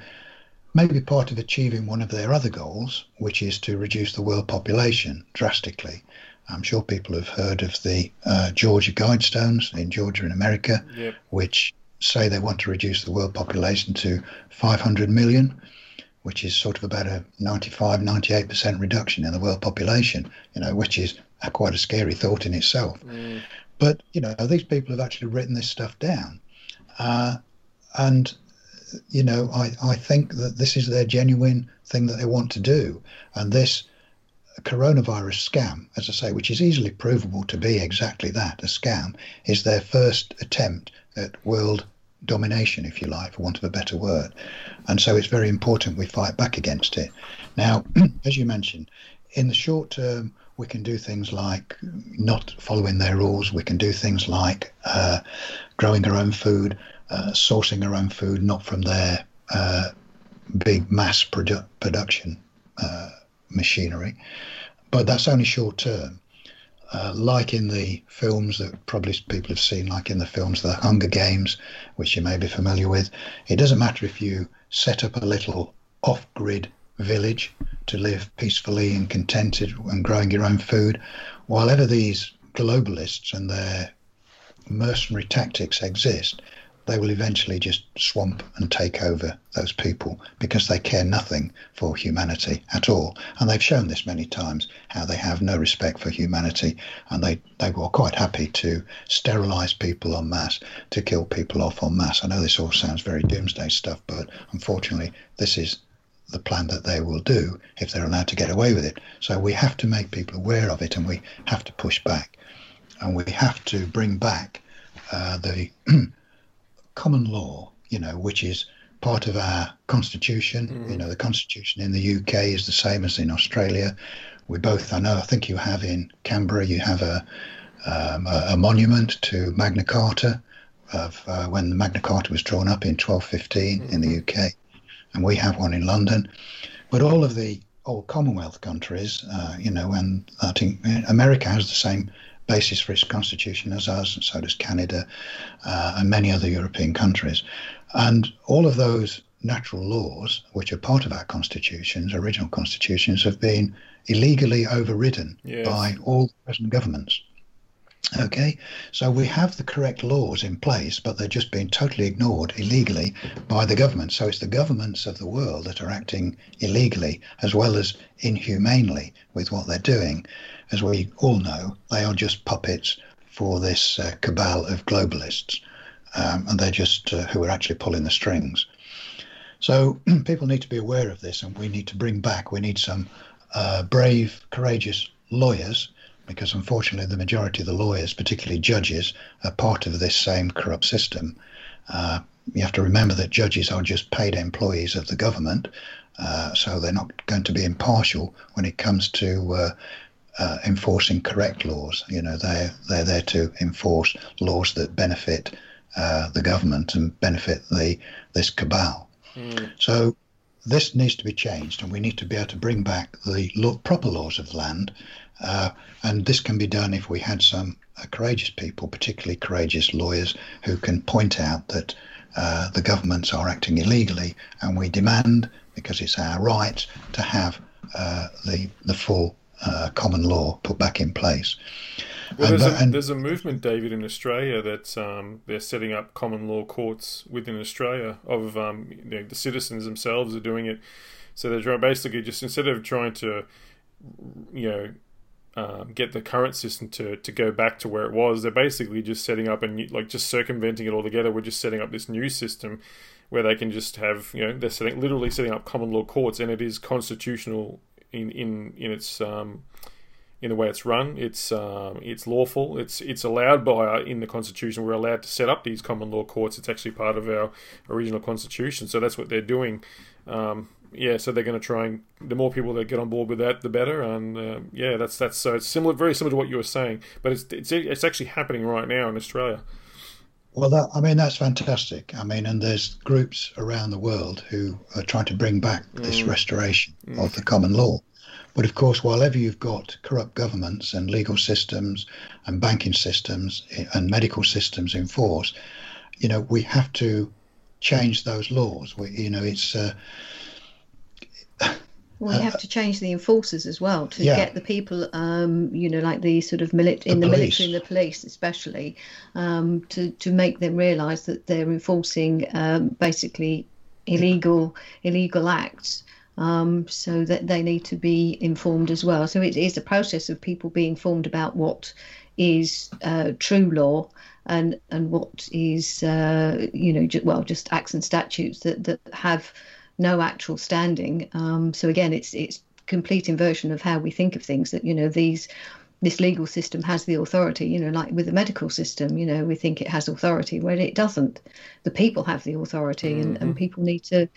may be part of achieving one of their other goals, which is to reduce the world population drastically. I'm sure people have heard of the uh, Georgia Guidestones in Georgia in America, yep. which say they want to reduce the world population to 500 million, which is sort of about a 95, 98% reduction in the world population, you know, which is quite a scary thought in itself. Mm. But, you know, these people have actually written this stuff down. Uh, and, you know, I, I think that this is their genuine thing that they want to do. And this coronavirus scam, as I say, which is easily provable to be exactly that, a scam, is their first attempt at world domination, if you like, for want of a better word. And so it's very important we fight back against it. Now, as you mentioned, in the short term, we can do things like not following their rules. We can do things like uh, growing our own food, uh, sourcing our own food, not from their uh, big mass produ- production uh, machinery. But that's only short term. Uh, like in the films that probably people have seen, like in the films The Hunger Games, which you may be familiar with, it doesn't matter if you set up a little off grid village to live peacefully and contented and growing your own food, while ever these globalists and their mercenary tactics exist, they will eventually just swamp and take over those people because they care nothing for humanity at all. And they've shown this many times how they have no respect for humanity and they, they were quite happy to sterilize people en masse, to kill people off en masse. I know this all sounds very doomsday stuff, but unfortunately, this is the plan that they will do if they're allowed to get away with it. So we have to make people aware of it and we have to push back. And we have to bring back uh, the common law, you know, which is part of our constitution. Mm-hmm. You know, the constitution in the UK is the same as in Australia. We both, I know, I think you have in Canberra, you have a, um, a, a, monument to Magna Carta of uh, when the Magna Carta was drawn up in 1215 mm-hmm. in the mm-hmm. UK, and we have one in London. But all of the old Commonwealth countries, uh, you know, and I think America has the same basis for its constitution as ours, and so does Canada uh, and many other European countries. And all of those natural laws, which are part of our constitutions, original constitutions, have been illegally overridden yes. by all present governments. Okay, so we have the correct laws in place, but they're just being totally ignored illegally by the government. So it's the governments of the world that are acting illegally as well as inhumanely with what they're doing as we all know, they are just puppets for this uh, cabal of globalists, um, and they're just uh, who are actually pulling the strings. So people need to be aware of this, and we need to bring back. We need some uh, brave, courageous lawyers, because unfortunately, the majority of the lawyers, particularly judges, are part of this same corrupt system. Uh, you have to remember that judges are just paid employees of the government, uh, so they're not going to be impartial when it comes to uh, enforcing correct laws. You know, they're they're there to enforce laws that benefit uh, the government and benefit the this cabal. Mm. So this needs to be changed, and we need to be able to bring back the law, proper laws of the land. Uh, and this can be done if we had some uh, courageous people, particularly courageous lawyers, who can point out that uh, the governments are acting illegally, and we demand, because it's our right, to have uh, the the full uh, common law put back in place. Well, there's, and, a, there's a movement, David, in Australia that um, they're setting up common law courts within Australia. Of um, you know, the citizens themselves are doing it, so they're basically just instead of trying to, you know, um, get the current system to, to go back to where it was, they're basically just setting up and like just circumventing it altogether. We're just setting up this new system where they can just have you know they're setting literally setting up common law courts, and it is constitutional in in in its um, in the way it's run. It's um, it's lawful. It's it's allowed by our, in the constitution. We're allowed to set up these common law courts. It's actually part of our original constitution. So that's what they're doing. Um, yeah, so they're going to try and the more people that get on board with that, the better. And uh, yeah, that's that's so it's similar, very similar to what you were saying, but it's it's it's actually happening right now in Australia. Well, that, I mean, that's fantastic. I mean, and there's groups around the world who are trying to bring back this mm. restoration mm. of the common law. But of course, whilever you've got corrupt governments and legal systems and banking systems and medical systems in force, you know, we have to change those laws. We, you know, it's. Uh, well, you have to change the enforcers as well to yeah. get the people, um, you know, like the sort of mili- in the, the military and the police, especially, um, to to make them realise that they're enforcing um, basically illegal illegal acts um, so that they need to be informed as well. So it is a process of people being informed about what is uh, true law and and what is uh, you know ju- well just acts and statutes that that have no actual standing. Um, so again, it's it's complete inversion of how we think of things. That you know these this legal system has the authority, you know, like with the medical system, you know, we think it has authority when it doesn't. The people have the authority, mm-hmm. and, and people need to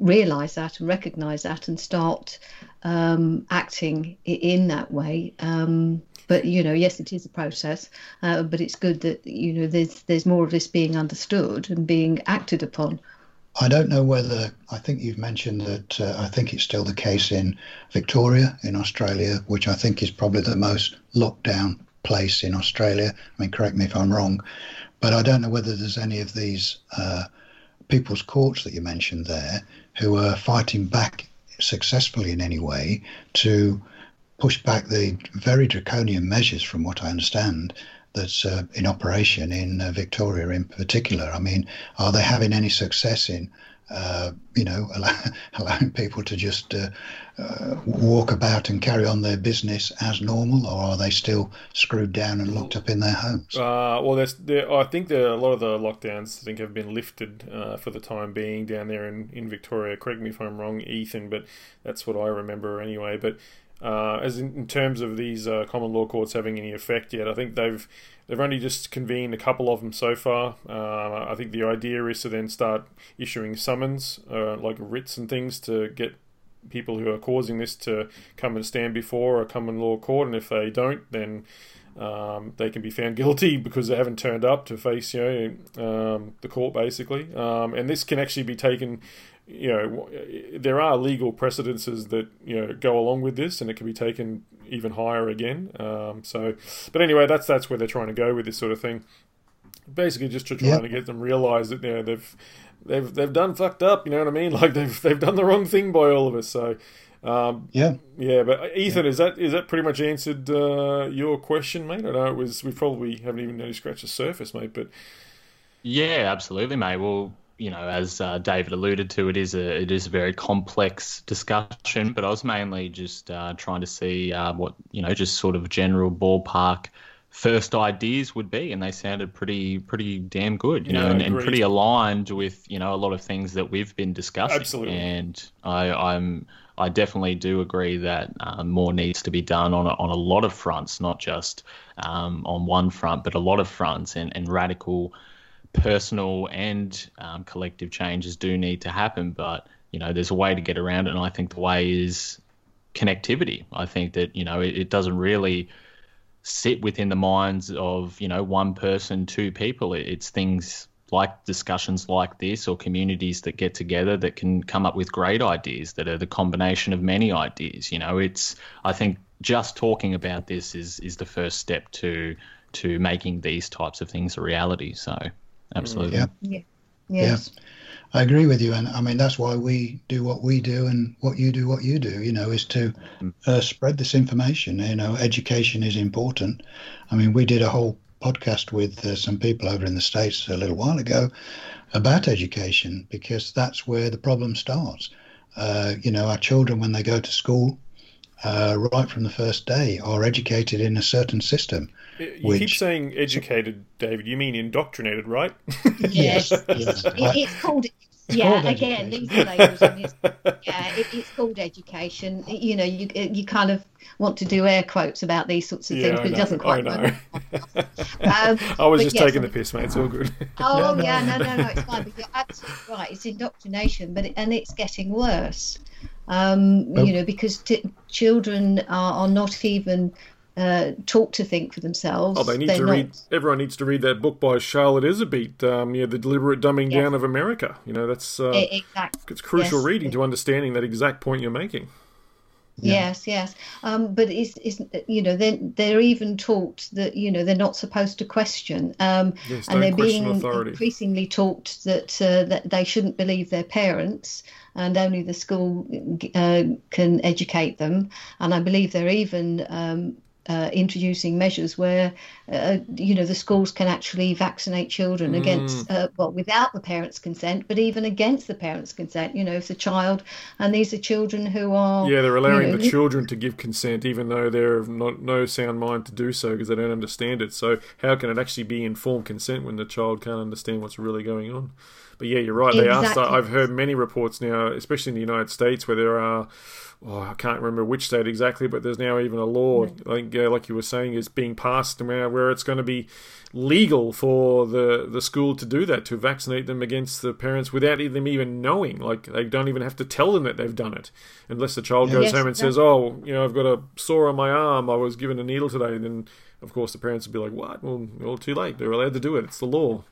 realize that and recognize that and start um, acting in that way. Um, but you know, yes, it is a process, uh, but it's good that you know there's there's more of this being understood and being acted upon. I don't know whether I think you've mentioned that. Uh, I think it's still the case in Victoria in Australia, which I think is probably the most locked down place in Australia. I mean, correct me if I'm wrong, but I don't know whether there's any of these. Uh, people's courts that you mentioned there who are fighting back successfully in any way to push back the very draconian measures, from what I understand, that's uh, in operation in uh, Victoria in particular. I mean, are they having any success in uh, you know, allow, allowing people to just uh, uh, walk about and carry on their business as normal, or are they still screwed down and locked up in their homes? Uh, well, there's, there, I think a lot of the lockdowns I think have been lifted for the time being down there in, in Victoria. Correct me if I'm wrong, Ethan, but that's what I remember anyway. But uh, as in, in, terms of these uh, common law courts having any effect yet. I think they've they've only just convened a couple of them so far. Uh, I think the idea is to then start issuing summons, uh, like writs and things, to get people who are causing this to come and stand before a common law court, and if they don't, then um, they can be found guilty because they haven't turned up to face you know um, the court basically. Um, and this can actually be taken you know, there are legal precedences that you know go along with this, and it can be taken even higher again. Um, so, but anyway, that's that's where they're trying to go with this sort of thing. Basically, just to try yep. to get them realize that you know they've they've they've done fucked up. You know what I mean? Like they've they've done the wrong thing by all of us. So. Um, yeah, yeah, but Ethan, yeah. is that is that pretty much answered uh, your question, mate? I know it was we probably haven't even really scratched the surface, mate. But yeah, absolutely, mate. Well, you know, as uh, David alluded to, it is a it is a very complex discussion. But I was mainly just uh, trying to see uh, what you know, just sort of general ballpark first ideas would be, and they sounded pretty pretty damn good, you yeah, know, and, and, pretty aligned with you know a lot of things that we've been discussing. Absolutely, and I, I'm I definitely do agree that uh, more needs to be done on a, on a lot of fronts, not just um, on one front, but a lot of fronts, and, and radical personal and um, collective changes do need to happen, but you know, there's a way to get around it, and I think the way is connectivity. I think that you know it, it doesn't really sit within the minds of you know one person, two people. It, it's things like discussions like this or communities that get together that can come up with great ideas that are the combination of many ideas. You know, it's I think just talking about this is is the first step to to making these types of things a reality. So, absolutely. Yeah. Yeah. Yes. Yeah. I agree with you, and I mean that's why we do what we do, and what you do, what you do. You know, is to mm. uh, spread this information. You know, education is important. I mean, we did a whole podcast with uh, some people over in the states a little while ago about education because that's where the problem starts. Uh, you know, our children when they go to school, uh, right from the first day, are educated in a certain system. You which... keep saying educated, David. You mean indoctrinated, right? yes. yes. It, it's called it's yeah, again, these are labels. Yeah, it, it's called education. You know, you you kind of want to do air quotes about these sorts of yeah, things, but it doesn't quite I um, I was just yes, taking the piss, mate. It's all good. Oh yeah, no, no, no, it's fine. But you're absolutely right. It's indoctrination, but it, and it's getting worse. Um, oh. You know, because t- children are, are not even uh, talk to think for themselves. Oh, they need They're to not... read. Everyone needs to read that book by Charlotte Iserbyt. Um, yeah, the deliberate dumbing down of America. You know, that's uh, exactly. It's crucial yes. reading to understanding that exact point you're making. Yeah. Yes, yes, um, but it's, it's you know they're they're even taught that you know they're not supposed to question, um, yes, and they're being authority. increasingly taught that uh, that they shouldn't believe their parents, and only the school uh, can educate them. And I believe they're even um, uh, introducing measures where uh, you know the schools can actually vaccinate children mm. against uh, well without the parents' consent, but even against the parents' consent. You know, if the child and these are children who are yeah, they're allowing you know, the children to give consent even though they're not no sound mind to do so because they don't understand it. So how can it actually be informed consent when the child can't understand what's really going on? But yeah, you're right. They exactly. are. I've heard many reports now, especially in the United States, where there are oh, I can't remember which state exactly, but there's now even a law, mm. like uh, like you were saying, is being passed where, where it's going to be legal for the the school to do that to vaccinate them against the parents without them even knowing. Like they don't even have to tell them that they've done it, unless the child goes yes, home and says, "Oh, you know, I've got a sore on my arm. I was given a needle today." And then, of course, the parents would be like, "What? Well, well, too late. They're allowed to do it. It's the law."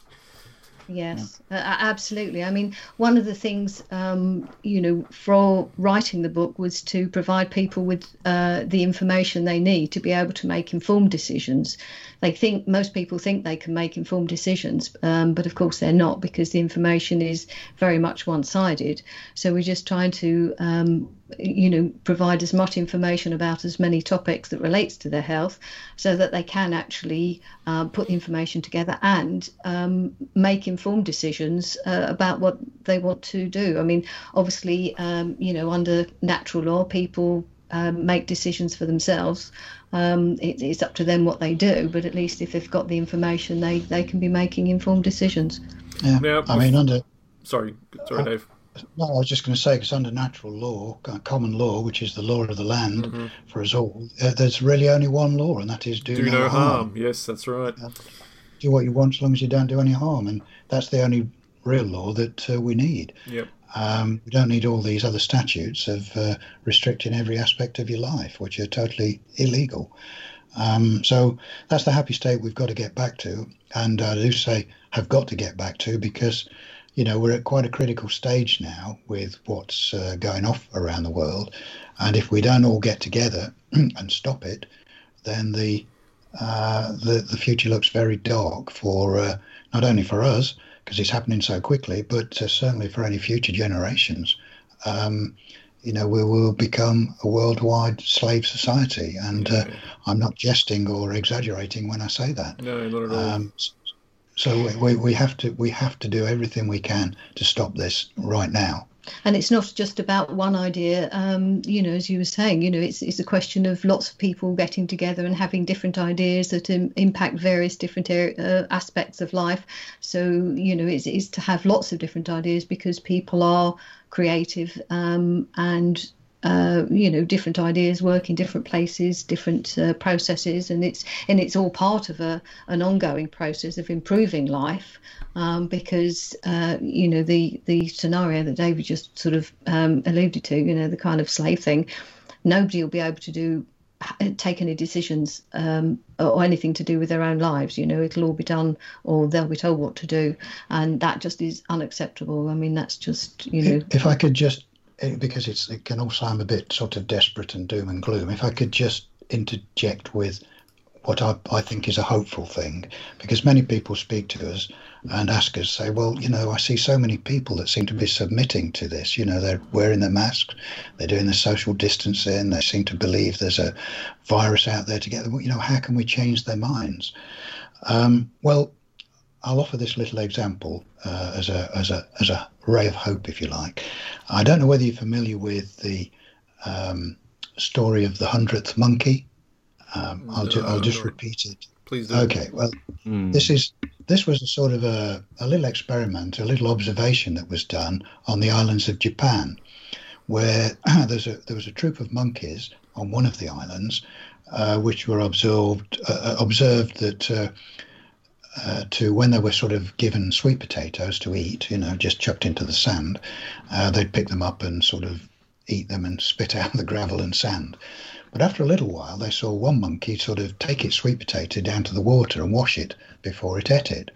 Yes, yeah. uh, absolutely. I mean, one of the things, um, you know, for writing the book was to provide people with uh, the information they need to be able to make informed decisions. They think most people think they can make informed decisions, um, but of course they're not because the information is very much one-sided. So we're just trying to um, you know provide as much information about as many topics that relates to their health so that they can actually uh, put the information together and um, make informed decisions uh, about what they want to do. I mean obviously um, you know under natural law people um, make decisions for themselves. Um, it, it's up to them what they do but at least if they've got the information they, they can be making informed decisions. Yeah. Now, i mean under sorry. Sorry dave no, I was just going to say, because under natural law, uh, common law, which is the law of the land mm-hmm. for us all, uh, there's really only one law, and that is do, do no, no harm. harm. Yes, that's right. Uh, do what you want as long as you don't do any harm, and that's the only real law that uh, we need. Yep. Um, we don't need all these other statutes of uh, restricting every aspect of your life, which are totally illegal. Um, so that's the happy state we've got to get back to, and I do say have got to get back to because you know, we're at quite a critical stage now with what's uh, going off around the world. And if we don't all get together and stop it, then the uh, the, the future looks very dark for uh, not only for us because it's happening so quickly, but uh, certainly for any future generations. Um, you know, we will become a worldwide slave society, and uh, I'm not jesting or exaggerating when I say that. No, not at all. Um, so we, we have to we have to do everything we can to stop this right now. And it's not just about one idea, um, you know, as you were saying, you know, it's it's a question of lots of people getting together and having different ideas that Im- impact various different uh, aspects of life. So, you know, it's, it's to have lots of different ideas because people are creative um, and uh, you know different ideas work in different places different uh, processes and it's and it's all part of a an ongoing process of improving life um, because uh, you know the the scenario that David just sort of um, alluded to you know the kind of slave thing nobody will be able to do take any decisions um, or anything to do with their own lives. You know, it'll all be done, or they'll be told what to do, and that just is unacceptable. I mean, that's just you know. If I could just, eh, because it's it can all sound a bit sort of desperate and doom and gloom. If I could just interject with what I, I think is a hopeful thing, because many people speak to us and ask us, say, well, you know, I see so many people that seem to be submitting to this. You know, they're wearing their masks, they're doing the social distancing, they seem to believe there's a virus out there to get them. You know, how can we change their minds? Um, well, I'll offer this little example uh, as a as a as a ray of hope, if you like. I don't know whether you're familiar with the um, story of the hundredth monkey. Um, I'll, ju- I'll just repeat it. Please do. Okay. Well, mm. this is this was a sort of a, a little experiment, a little observation that was done on the islands of Japan, where there's a, there was a troop of monkeys on one of the islands, uh, which were observed uh, uh observed that. Uh, to when they were sort of given sweet potatoes to eat, you know, just chucked into the sand, uh, they'd pick them up and sort of eat them and spit out the gravel and sand. But after a little while, they saw one monkey sort of take its sweet potato down to the water and wash it before it ate it.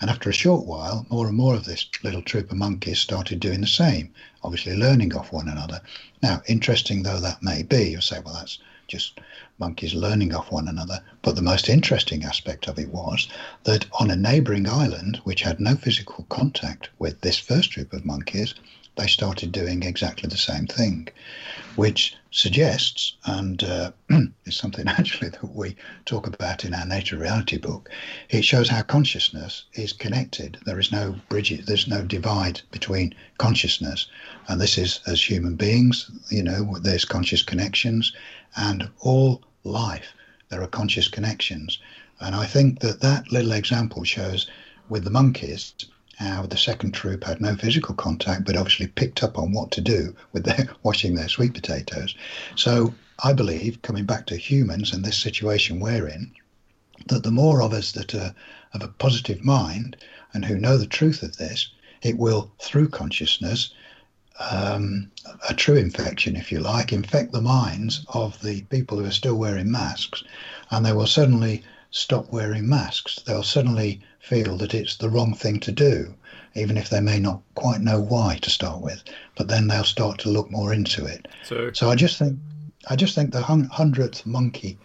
And after a short while, more and more of this little troop of monkeys started doing the same, obviously learning off one another. Now, interesting though that may be, you say, well, that's just monkeys learning off one another. But the most interesting aspect of it was that on a neighbouring island, which had no physical contact with this first troop of monkeys, they started doing exactly the same thing, which suggests, and uh, is something actually that we talk about in our Nature Reality book, it shows how consciousness is connected. There is no bridge, there's no divide between consciousness. And this is as human beings, you know, there's conscious connections, and all life, there are conscious connections. And I think that that little example shows with the monkeys how the second troop had no physical contact, but obviously picked up on what to do with their washing their sweet potatoes. So I believe, coming back to humans and this situation we're in, that the more of us that are of a positive mind and who know the truth of this, it will, through consciousness, um, a true infection, if you like, infect the minds of the people who are still wearing masks, and they will suddenly stop wearing masks. They'll suddenly feel that it's the wrong thing to do, even if they may not quite know why to start with. But then they'll start to look more into it. So, so I just think, I just think the hundredth monkey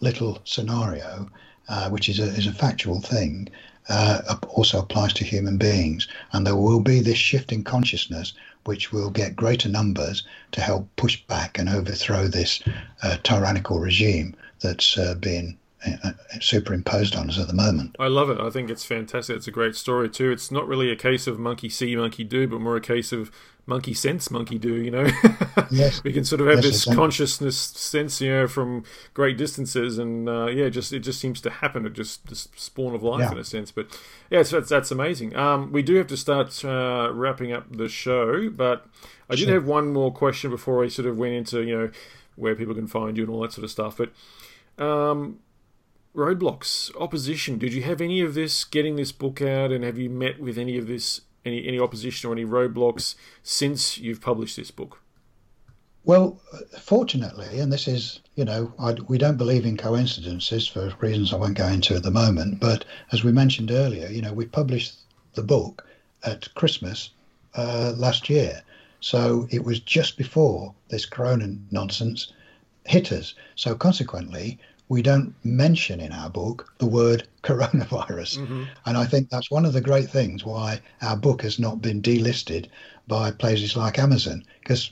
little scenario, uh, which is a is a factual thing, uh, also applies to human beings, and there will be this shift in consciousness which will get greater numbers to help push back and overthrow this uh, tyrannical regime that's uh, been uh, superimposed on us at the moment. I love it. I think it's fantastic. It's a great story too. It's not really a case of monkey see, monkey do, but more a case of monkey sense, monkey do. You know, yes. we can sort of have yes, this consciousness sense, you know, from great distances, and uh, yeah, just it just seems to happen. It just the spawn of life yeah. in a sense. But yeah, so that's that's amazing. Um, we do have to start uh, wrapping up the show, but I did have one more question before I sort of went into you know where people can find you and all that sort of stuff, but. Um, roadblocks, opposition. Did you have any of this getting this book out, and have you met with any of this, any any opposition or any roadblocks since you've published this book? Well, fortunately, and this is, you know, I, we don't believe in coincidences for reasons I won't go into at the moment. But as we mentioned earlier, you know, we published the book at Christmas uh, last year. So it was just before this corona nonsense hit us. So consequently, we don't mention in our book the word coronavirus. Mm-hmm. And I think that's one of the great things why our book has not been delisted by places like Amazon, because,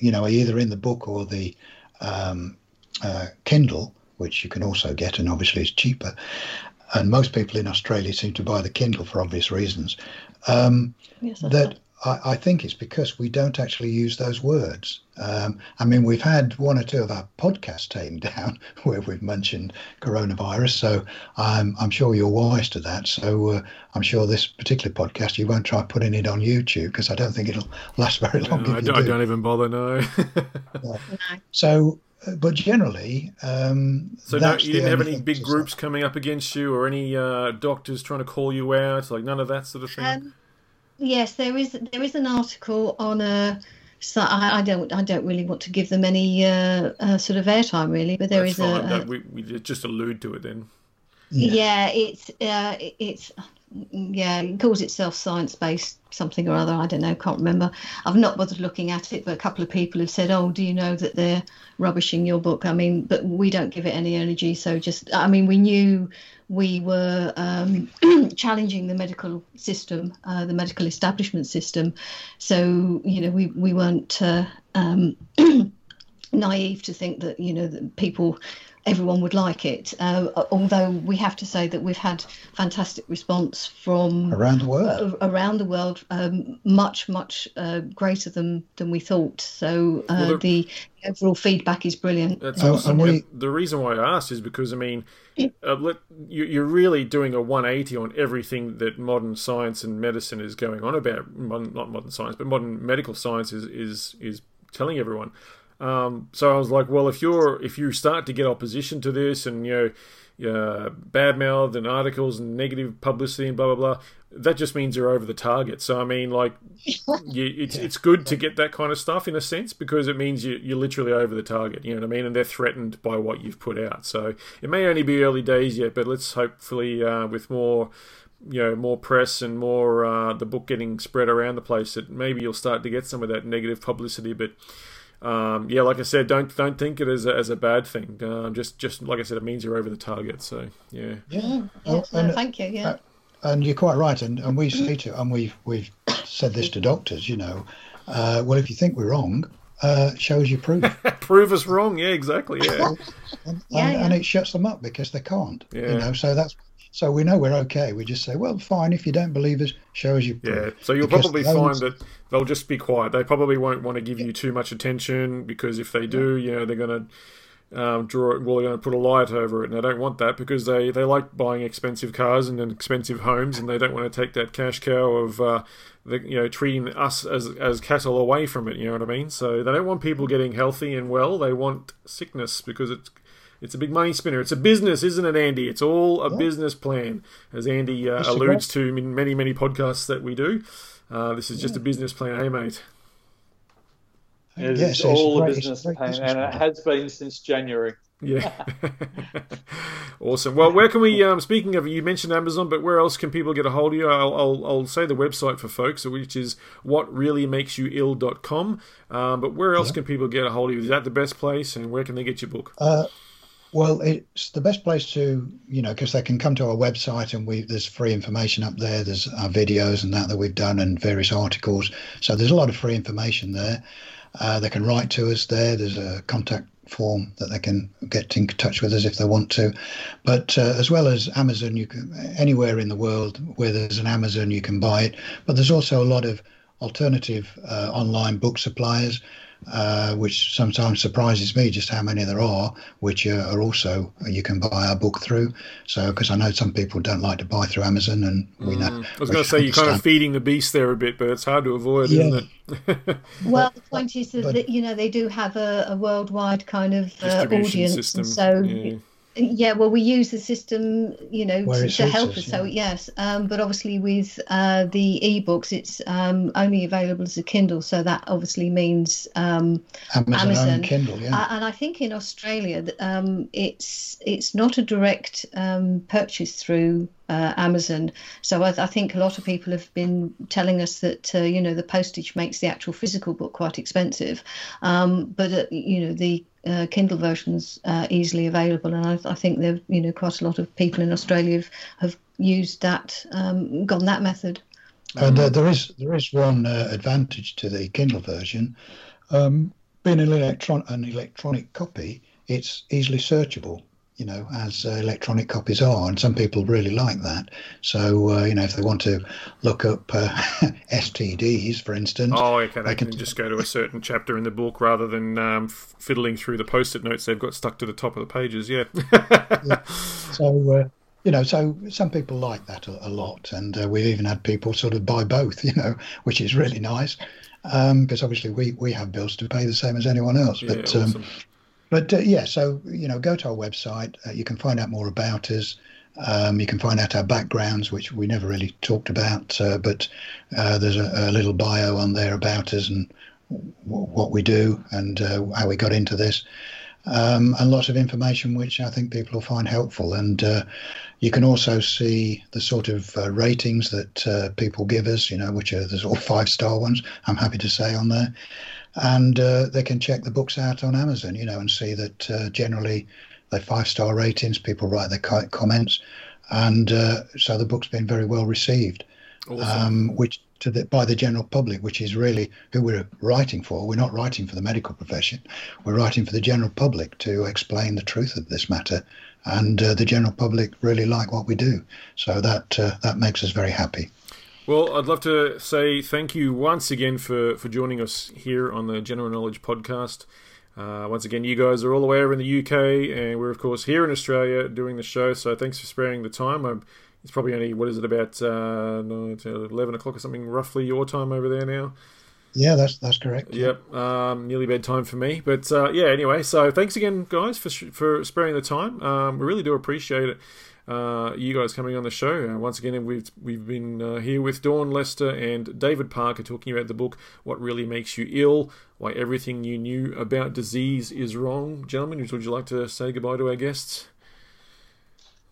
you know, either in the book or the um, uh, Kindle, which you can also get and obviously is cheaper. And most people in Australia seem to buy the Kindle for obvious reasons. Um, yes, that I, I, think it's because we don't actually use those words. Um, I mean, we've had one or two of our podcasts taken down where we've mentioned coronavirus, so I'm, I'm sure you're wise to that. So uh, I'm sure this particular podcast you won't try putting it on YouTube because I don't think it'll last very long. No, I, don't, do. I, don't, even bother. No. no. So uh, but generally, um, so no, you didn't have any big groups coming up against you, or any uh, doctors trying to call you out, like none of that sort of thing. Um, yes, there is there is an article on a so I, I, don't I don't really want to give them any uh, uh, sort of airtime really. But there That's is fine. a, No, we, we just allude to it then. Yeah, yeah it's uh, it's yeah, it calls itself science based something or other. I don't know, can't remember. I've not bothered looking at it, but a couple of people have said, "Oh, do you know that they're rubbishing your book?" I mean, but we don't give it any energy. So just, I mean, we knew we were um, challenging the medical system, uh, the medical establishment system. So you know, we we weren't uh, um, naive to think that you know that people everyone would like it. Uh, although we have to say that we've had fantastic response from around the world, uh, around the world, um, much much uh, greater than than we thought. So uh, well, the overall feedback is brilliant. That's awesome. We, the reason why I asked is because I mean, uh, let, you, are really doing a 180 on everything that modern science and medicine is going on about. Modern, not modern science, but modern medical science is is is telling everyone. Um, so I was like, well, if you're if you start to get opposition to this and you know uh, bad mouth and articles and negative publicity and blah blah blah, that just means you're over the target. So I mean, like, you, it's it's good to get that kind of stuff in a sense because it means you, you're literally over the target. You know what I mean? And they're threatened by what you've put out. So it may only be early days yet, but let's hopefully uh, with more you know more press and more uh, the book getting spread around the place that maybe you'll start to get some of that negative publicity but um, yeah, like I said, don't don't think it as a, as a bad thing. Uh, just just like I said, it means you're over the target. So yeah. Yeah. yeah. No, thank you. Yeah. Uh, and you're quite right, and, and we say to, and we've we've said this to doctors, you know, uh, well, if you think we're wrong, uh, shows you proof. prove us wrong. Yeah, exactly. Yeah. and, and, yeah, yeah. and, it shuts them up because they can't. Yeah. You know, so that's so we know we're okay. We just say, well, fine. If you don't believe us, show us your proof. Yeah. So you'll because probably find that they'll just be quiet. They probably won't want to give you too much attention because if they do, you know, they're going to um, draw. Well, they're going to put a light over it, and they don't want that because they, they like buying expensive cars and expensive homes, and they don't want to take that cash cow of uh, the, you know treating us as as cattle away from it. You know what I mean? So they don't want people getting healthy and well. They want sickness because it's it's a big money spinner. It's a business, isn't it, Andy? It's all a yeah. business plan, as Andy uh, alludes to in many, many podcasts that we do. Uh, this is just yeah. a business plan, hey, mate? It's yes, all a business plan, and it has been since January. Yeah. awesome. Well, where can we, um, speaking of, you mentioned Amazon, but where else can people get a hold of you? I'll, I'll, I'll say the website for folks, which is whatreallymakesyouill.com. Um, but where else yeah. can people get a hold of you? Is that the best place? And where can they get your book? Uh, well, it's the best place to, you know, because they can come to our website and we there's free information up there. There's our videos and that that we've done and various articles. So there's a lot of free information there. Uh, they can write to us there. There's a contact form that they can get in touch with us if they want to. But uh, as well as Amazon, you can anywhere in the world where there's an Amazon, you can buy it. But there's also a lot of alternative uh, online book suppliers uh, which sometimes surprises me just how many there are, which uh, are also uh, you can buy our book through. So, because I know some people don't like to buy through Amazon, and we know. Mm. I was going to say you're kind of feeding the beast there a bit, but it's hard to avoid, yeah. isn't it? well, the point is that, but, you know they do have a, a worldwide kind of uh, audience, system. so. Yeah yeah, well, we use the system, you know, to, to, help us. us yeah. So yes, um, but obviously with uh, the ebooks, it's um, only available as a Kindle. So that obviously means um, Amazon, Amazon. Kindle. Yeah, uh, and I think in Australia, um, it's it's not a direct um, purchase through uh, Amazon. So I, I, think a lot of people have been telling us that uh, you know the postage makes the actual physical book quite expensive, um, but uh, you know the uh, Kindle versions uh, easily available, and I, I, think there you know quite a lot of people in Australia have, have used that, um, gone that method. And uh, there is there is one advantage to the Kindle version, um, being an electron an electronic copy, it's easily searchable you know, as uh, electronic copies are, and some people really like that. So, uh, you know, if they want to look up uh, STDs, for instance, oh, okay, they, they can, can, just go to a certain chapter in the book rather than um, fiddling through the post-it notes they've got stuck to the top of the pages. Yeah. yeah. So. Uh, you know, so some people like that a, a lot, and uh, we've even had people sort of buy both, you know, which is really nice, because um, obviously we we have bills to pay the same as anyone else. Yeah, but awesome. um, but uh, yeah, so you know, go to our website. Uh, you can find out more about us. Um, you can find out our backgrounds, which we never really talked about. Uh, but uh, there's a, a, little bio on there about us and what we do and uh, how we got into this. Um, and lots of information which I think people will find helpful. And uh, you can also see the sort of uh, ratings that uh, people give us, you know, which are the sort of five star ones, I'm happy to say on there. And uh, they can check the books out on Amazon, you know, and see that uh, generally they're five star ratings, people write their comments. And so the book's been very well received, awesome. um, which to the, by the general public, which is really who we're writing for. We're not writing for the medical profession. We're writing for the general public to explain the truth of this matter, and uh, the general public really like what we do. So that uh, that makes us very happy. Well, I'd love to say thank you once again for, for joining us here on the General Knowledge podcast. Uh, once again, you guys are all the way over in the UK, and we're, of course, here in Australia doing the show. So thanks for sparing the time. I'm it's probably only what is it about uh, eleven o'clock or something, roughly your time over there now. Yeah, that's that's correct. Yep, um, nearly bedtime for me. But uh, yeah, anyway, so thanks again, guys, for for sparing the time. Um, we really do appreciate it. Uh, you guys coming on the show uh, once again. We've we've been uh, here with Dawn Lester and David Parker talking about the book "What Really Makes You Ill: Why Everything You Knew About Disease Is Wrong." Gentlemen, would you like to say goodbye to our guests?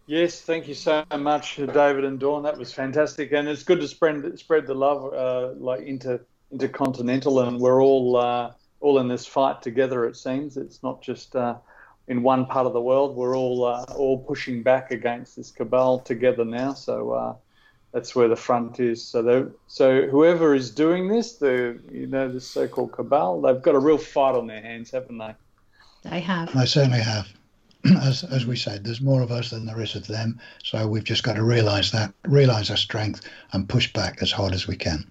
Yes, thank you so much, David and Dawn. That was fantastic, and it's good to spread spread the love uh, like into intercontinental, and we're all uh, all in this fight together. It seems it's not just in one part of the world. We're all uh, all pushing back against this cabal together now. So uh, that's where the front is. So so whoever is doing this, the you know the so-called cabal, they've got a real fight on their hands, haven't they? They have. They certainly have. as as we said, there's more of us than there is of them. So we've just got to realise that, realise our strength, and push back as hard as we can.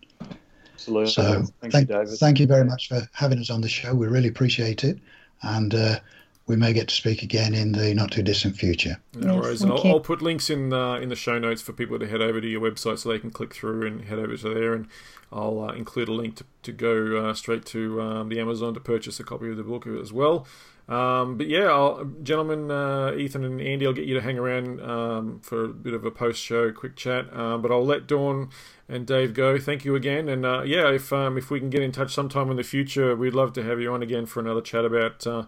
Absolutely. So thank, thank, you, David. thank you very much for having us on the show. We really appreciate it, and uh, we may get to speak again in the not too distant future. No yes, worries. And I'll, I'll, put links in uh, in the show notes for people to head over to your website so they can click through and head over to there. And I'll uh, include a link to, to go uh, straight to um, the Amazon to purchase a copy of the book as well. Um, but yeah, I'll, gentlemen, uh, Ethan and Andy, I'll get you to hang around um, for a bit of a post-show quick chat. Um, but I'll let Dawn and Dave go. Thank you again, and uh, yeah, if um, if we can get in touch sometime in the future, we'd love to have you on again for another chat about. Uh,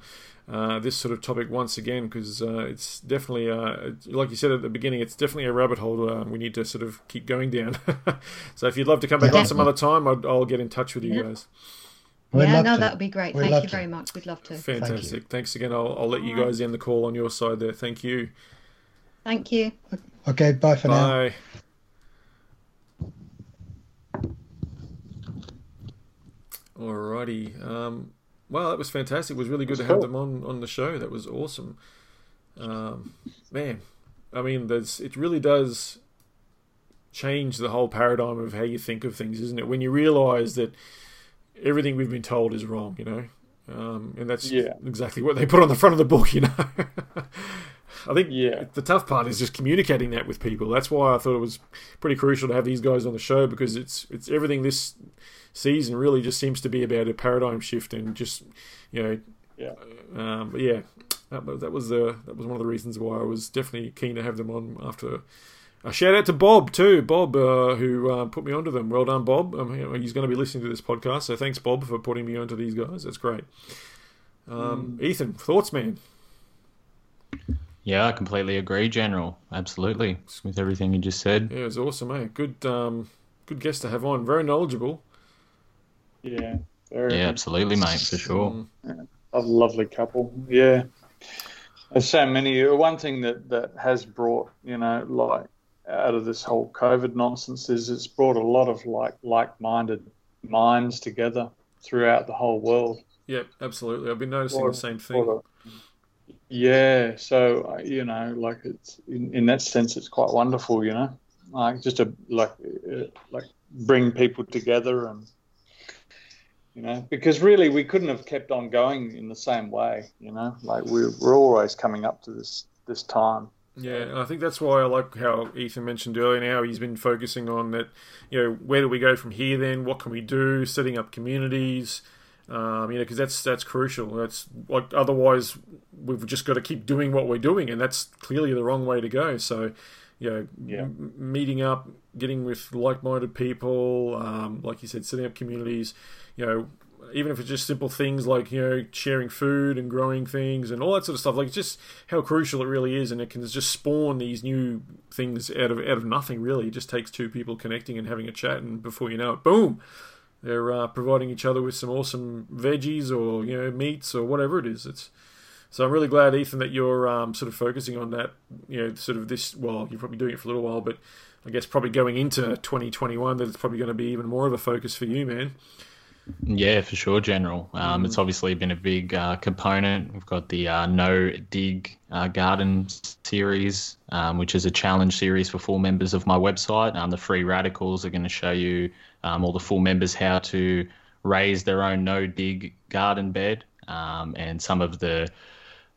uh, this sort of topic once again because uh, it's definitely, uh, like you said at the beginning, it's definitely a rabbit hole uh, we need to sort of keep going down. so if you'd love to come back on some other time, i will get in touch with you yeah. guys. We'd yeah, no, that would be great. We'd Thank you very much. We'd love to. Fantastic. Thank Thanks again. I'll, I'll let you guys end the call on your side there. Thank you. Thank you. Okay, bye for bye. now. Alrighty. Um, well, that was fantastic. It was really good to have them on, on the show. That was awesome. Um, man, I mean, there's it really does change the whole paradigm of how you think of things, isn't it? When you realise that everything we've been told is wrong, you know, um, and that's yeah. exactly what they put on the front of the book, you know. I think yeah. the tough part is just communicating that with people. That's why I thought it was pretty crucial to have these guys on the show because it's it's everything this season really just seems to be about a paradigm shift and just you know yeah um, but yeah that, that was the that was one of the reasons why I was definitely keen to have them on after a shout out to Bob too, Bob, uh, who uh, put me onto them. Well done, Bob. Um, he's going to be listening to this podcast, so thanks, Bob, for putting me onto these guys. That's great. Um, mm. Ethan, thoughts, man? Yeah, I completely agree, General. Absolutely, with everything you just said. Yeah, it was awesome, eh? Good, um, good guest to have on. Very knowledgeable. Yeah, very. Yeah, absolutely, mate, for sure. Mm. Yeah, a lovely couple. Yeah. There's so many. One thing that, that has brought, you know, like out of this whole COVID nonsense is it's brought a lot of like like-minded minds together throughout the whole world. Yeah, absolutely. I've been noticing the same thing. yeah, so uh, you know, like it's in, in that sense, it's quite wonderful. You know, like just to like uh, like bring people together and you know, because really we couldn't have kept on going in the same way. You know, like we're we're always coming up to this this time. Yeah, and I think that's why I like how Ethan mentioned earlier. Now he's been focusing on that. You know, where do we go from here? Then what can we do? Setting up communities. Um, you know, because that's that's crucial. That's like otherwise we've just got to keep doing what we're doing, and that's clearly the wrong way to go. So, you know, yeah. m- meeting up, getting with like-minded people, um, like you said, setting up communities. You know, even if it's just simple things like you know sharing food and growing things and all that sort of stuff. Like just how crucial it really is, and it can just spawn these new things out of out of nothing. Really, it just takes two people connecting and having a chat, and before you know it, boom, they're uh, providing each other with some awesome veggies or you know meats or whatever it is. It's so I'm really glad, Ethan, that you're um, sort of focusing on that. You know, sort of this. Well, you're probably doing it for a little while, but I guess probably going into 2021, that it's probably going to be even more of a focus for you, man. Yeah, for sure, General. Um, mm. It's obviously been a big uh, component. We've got the uh, No Dig uh, Garden series, um, which is a challenge series for full members of my website. Um, the free radicals are going to show you um, all the full members how to raise their own no dig garden bed um, and some of the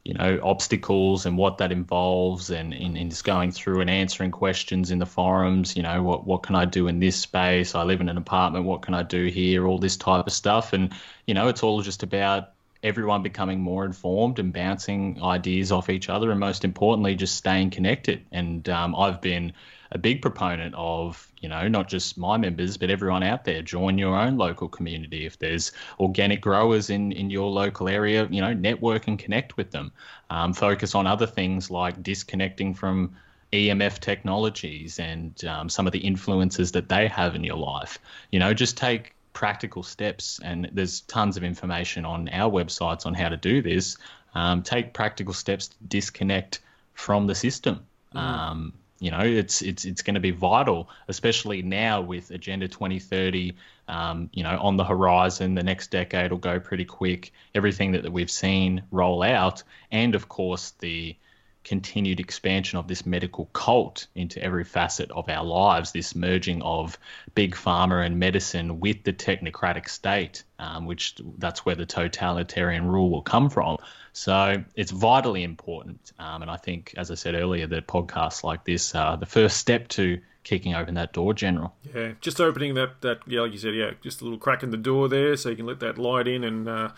you know obstacles and what that involves and in, in just going through and answering questions in the forums you know what what can i do in this space? I live in an apartment what can i do here? All this type of stuff. And you know it's all just about everyone becoming more informed and bouncing ideas off each other and most importantly just staying connected. And um, i've been a big proponent of, you know, not just my members, but everyone out there. Join your own local community. If there's organic growers in, in your local area, you know, network and connect with them. Um, focus on other things like disconnecting from EMF technologies and um, some of the influences that they have in your life. You know, just take practical steps, and there's tons of information on our websites on how to do this. Um, take practical steps to disconnect from the system. Mm. Um, you know, it's it's it's going to be vital, especially now with Agenda 2030. Um, you know, on the horizon, the next decade will go pretty quick. Everything that, that we've seen roll out, and of course the continued expansion of this medical cult into every facet of our lives, this merging of big pharma and medicine with the technocratic state, um, which that's where the totalitarian rule will come from. So it's vitally important. Um, and I think, as I said earlier, that podcasts like this are the first step to kicking open that door, General. Yeah, just opening that, that yeah, like you said, yeah, just a little crack in the door there so you can let that light in and uh,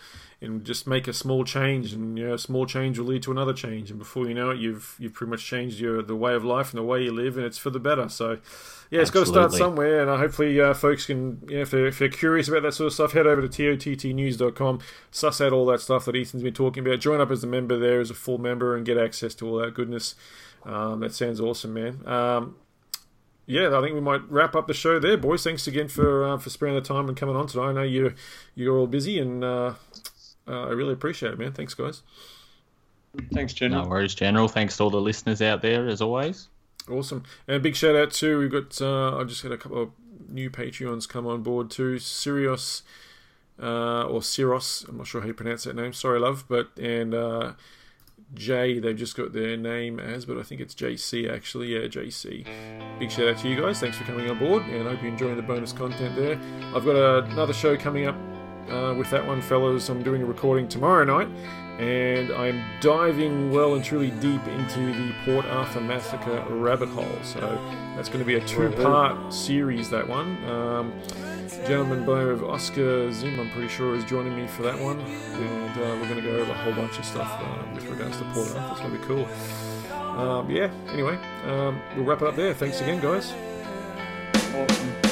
and just make a small change, and you know, a small change will lead to another change, and before you know it, you've you've pretty much changed your the way of life and the way you live, and it's for the better. So, yeah, it's Absolutely. got to start somewhere, and uh, hopefully, uh, folks can, you know, if they're, if they're curious about that sort of stuff, head over to tottnews.com, suss out all that stuff that Ethan's been talking about, join up as a member there as a full member, and get access to all that goodness. Um, that sounds awesome, man. Um, yeah, I think we might wrap up the show there, boys. Thanks again for uh, for sparing the time and coming on today. I know you you're all busy, and uh, uh, I really appreciate it, man. Thanks, guys. Thanks, General. No worries, General. Thanks to all the listeners out there, as always. Awesome. And a big shout out too. We've got, uh, I just had a couple of new Patreons come on board too. Sirius, uh, or Siros, I'm not sure how you pronounce that name. Sorry, love. But, and, uh, J, they've just got their name as, but I think it's JC actually. Yeah, JC. Big shout out to you guys. Thanks for coming on board, and I hope you're enjoying the bonus content there. I've got another show coming up uh, with that one, fellas. I'm doing a recording tomorrow night, and I'm diving well and truly deep into the Port Arthur Massacre rabbit hole. So that's going to be a two part series, that one. Um, gentleman by the name of Oscar Zim, I'm pretty sure, is joining me for that one, and uh, we're going to go over a whole bunch of stuff uh, with regards to Port Arthur. It's going to be cool. Um, yeah, anyway, um, we'll wrap it up there. Thanks again, guys. Awesome.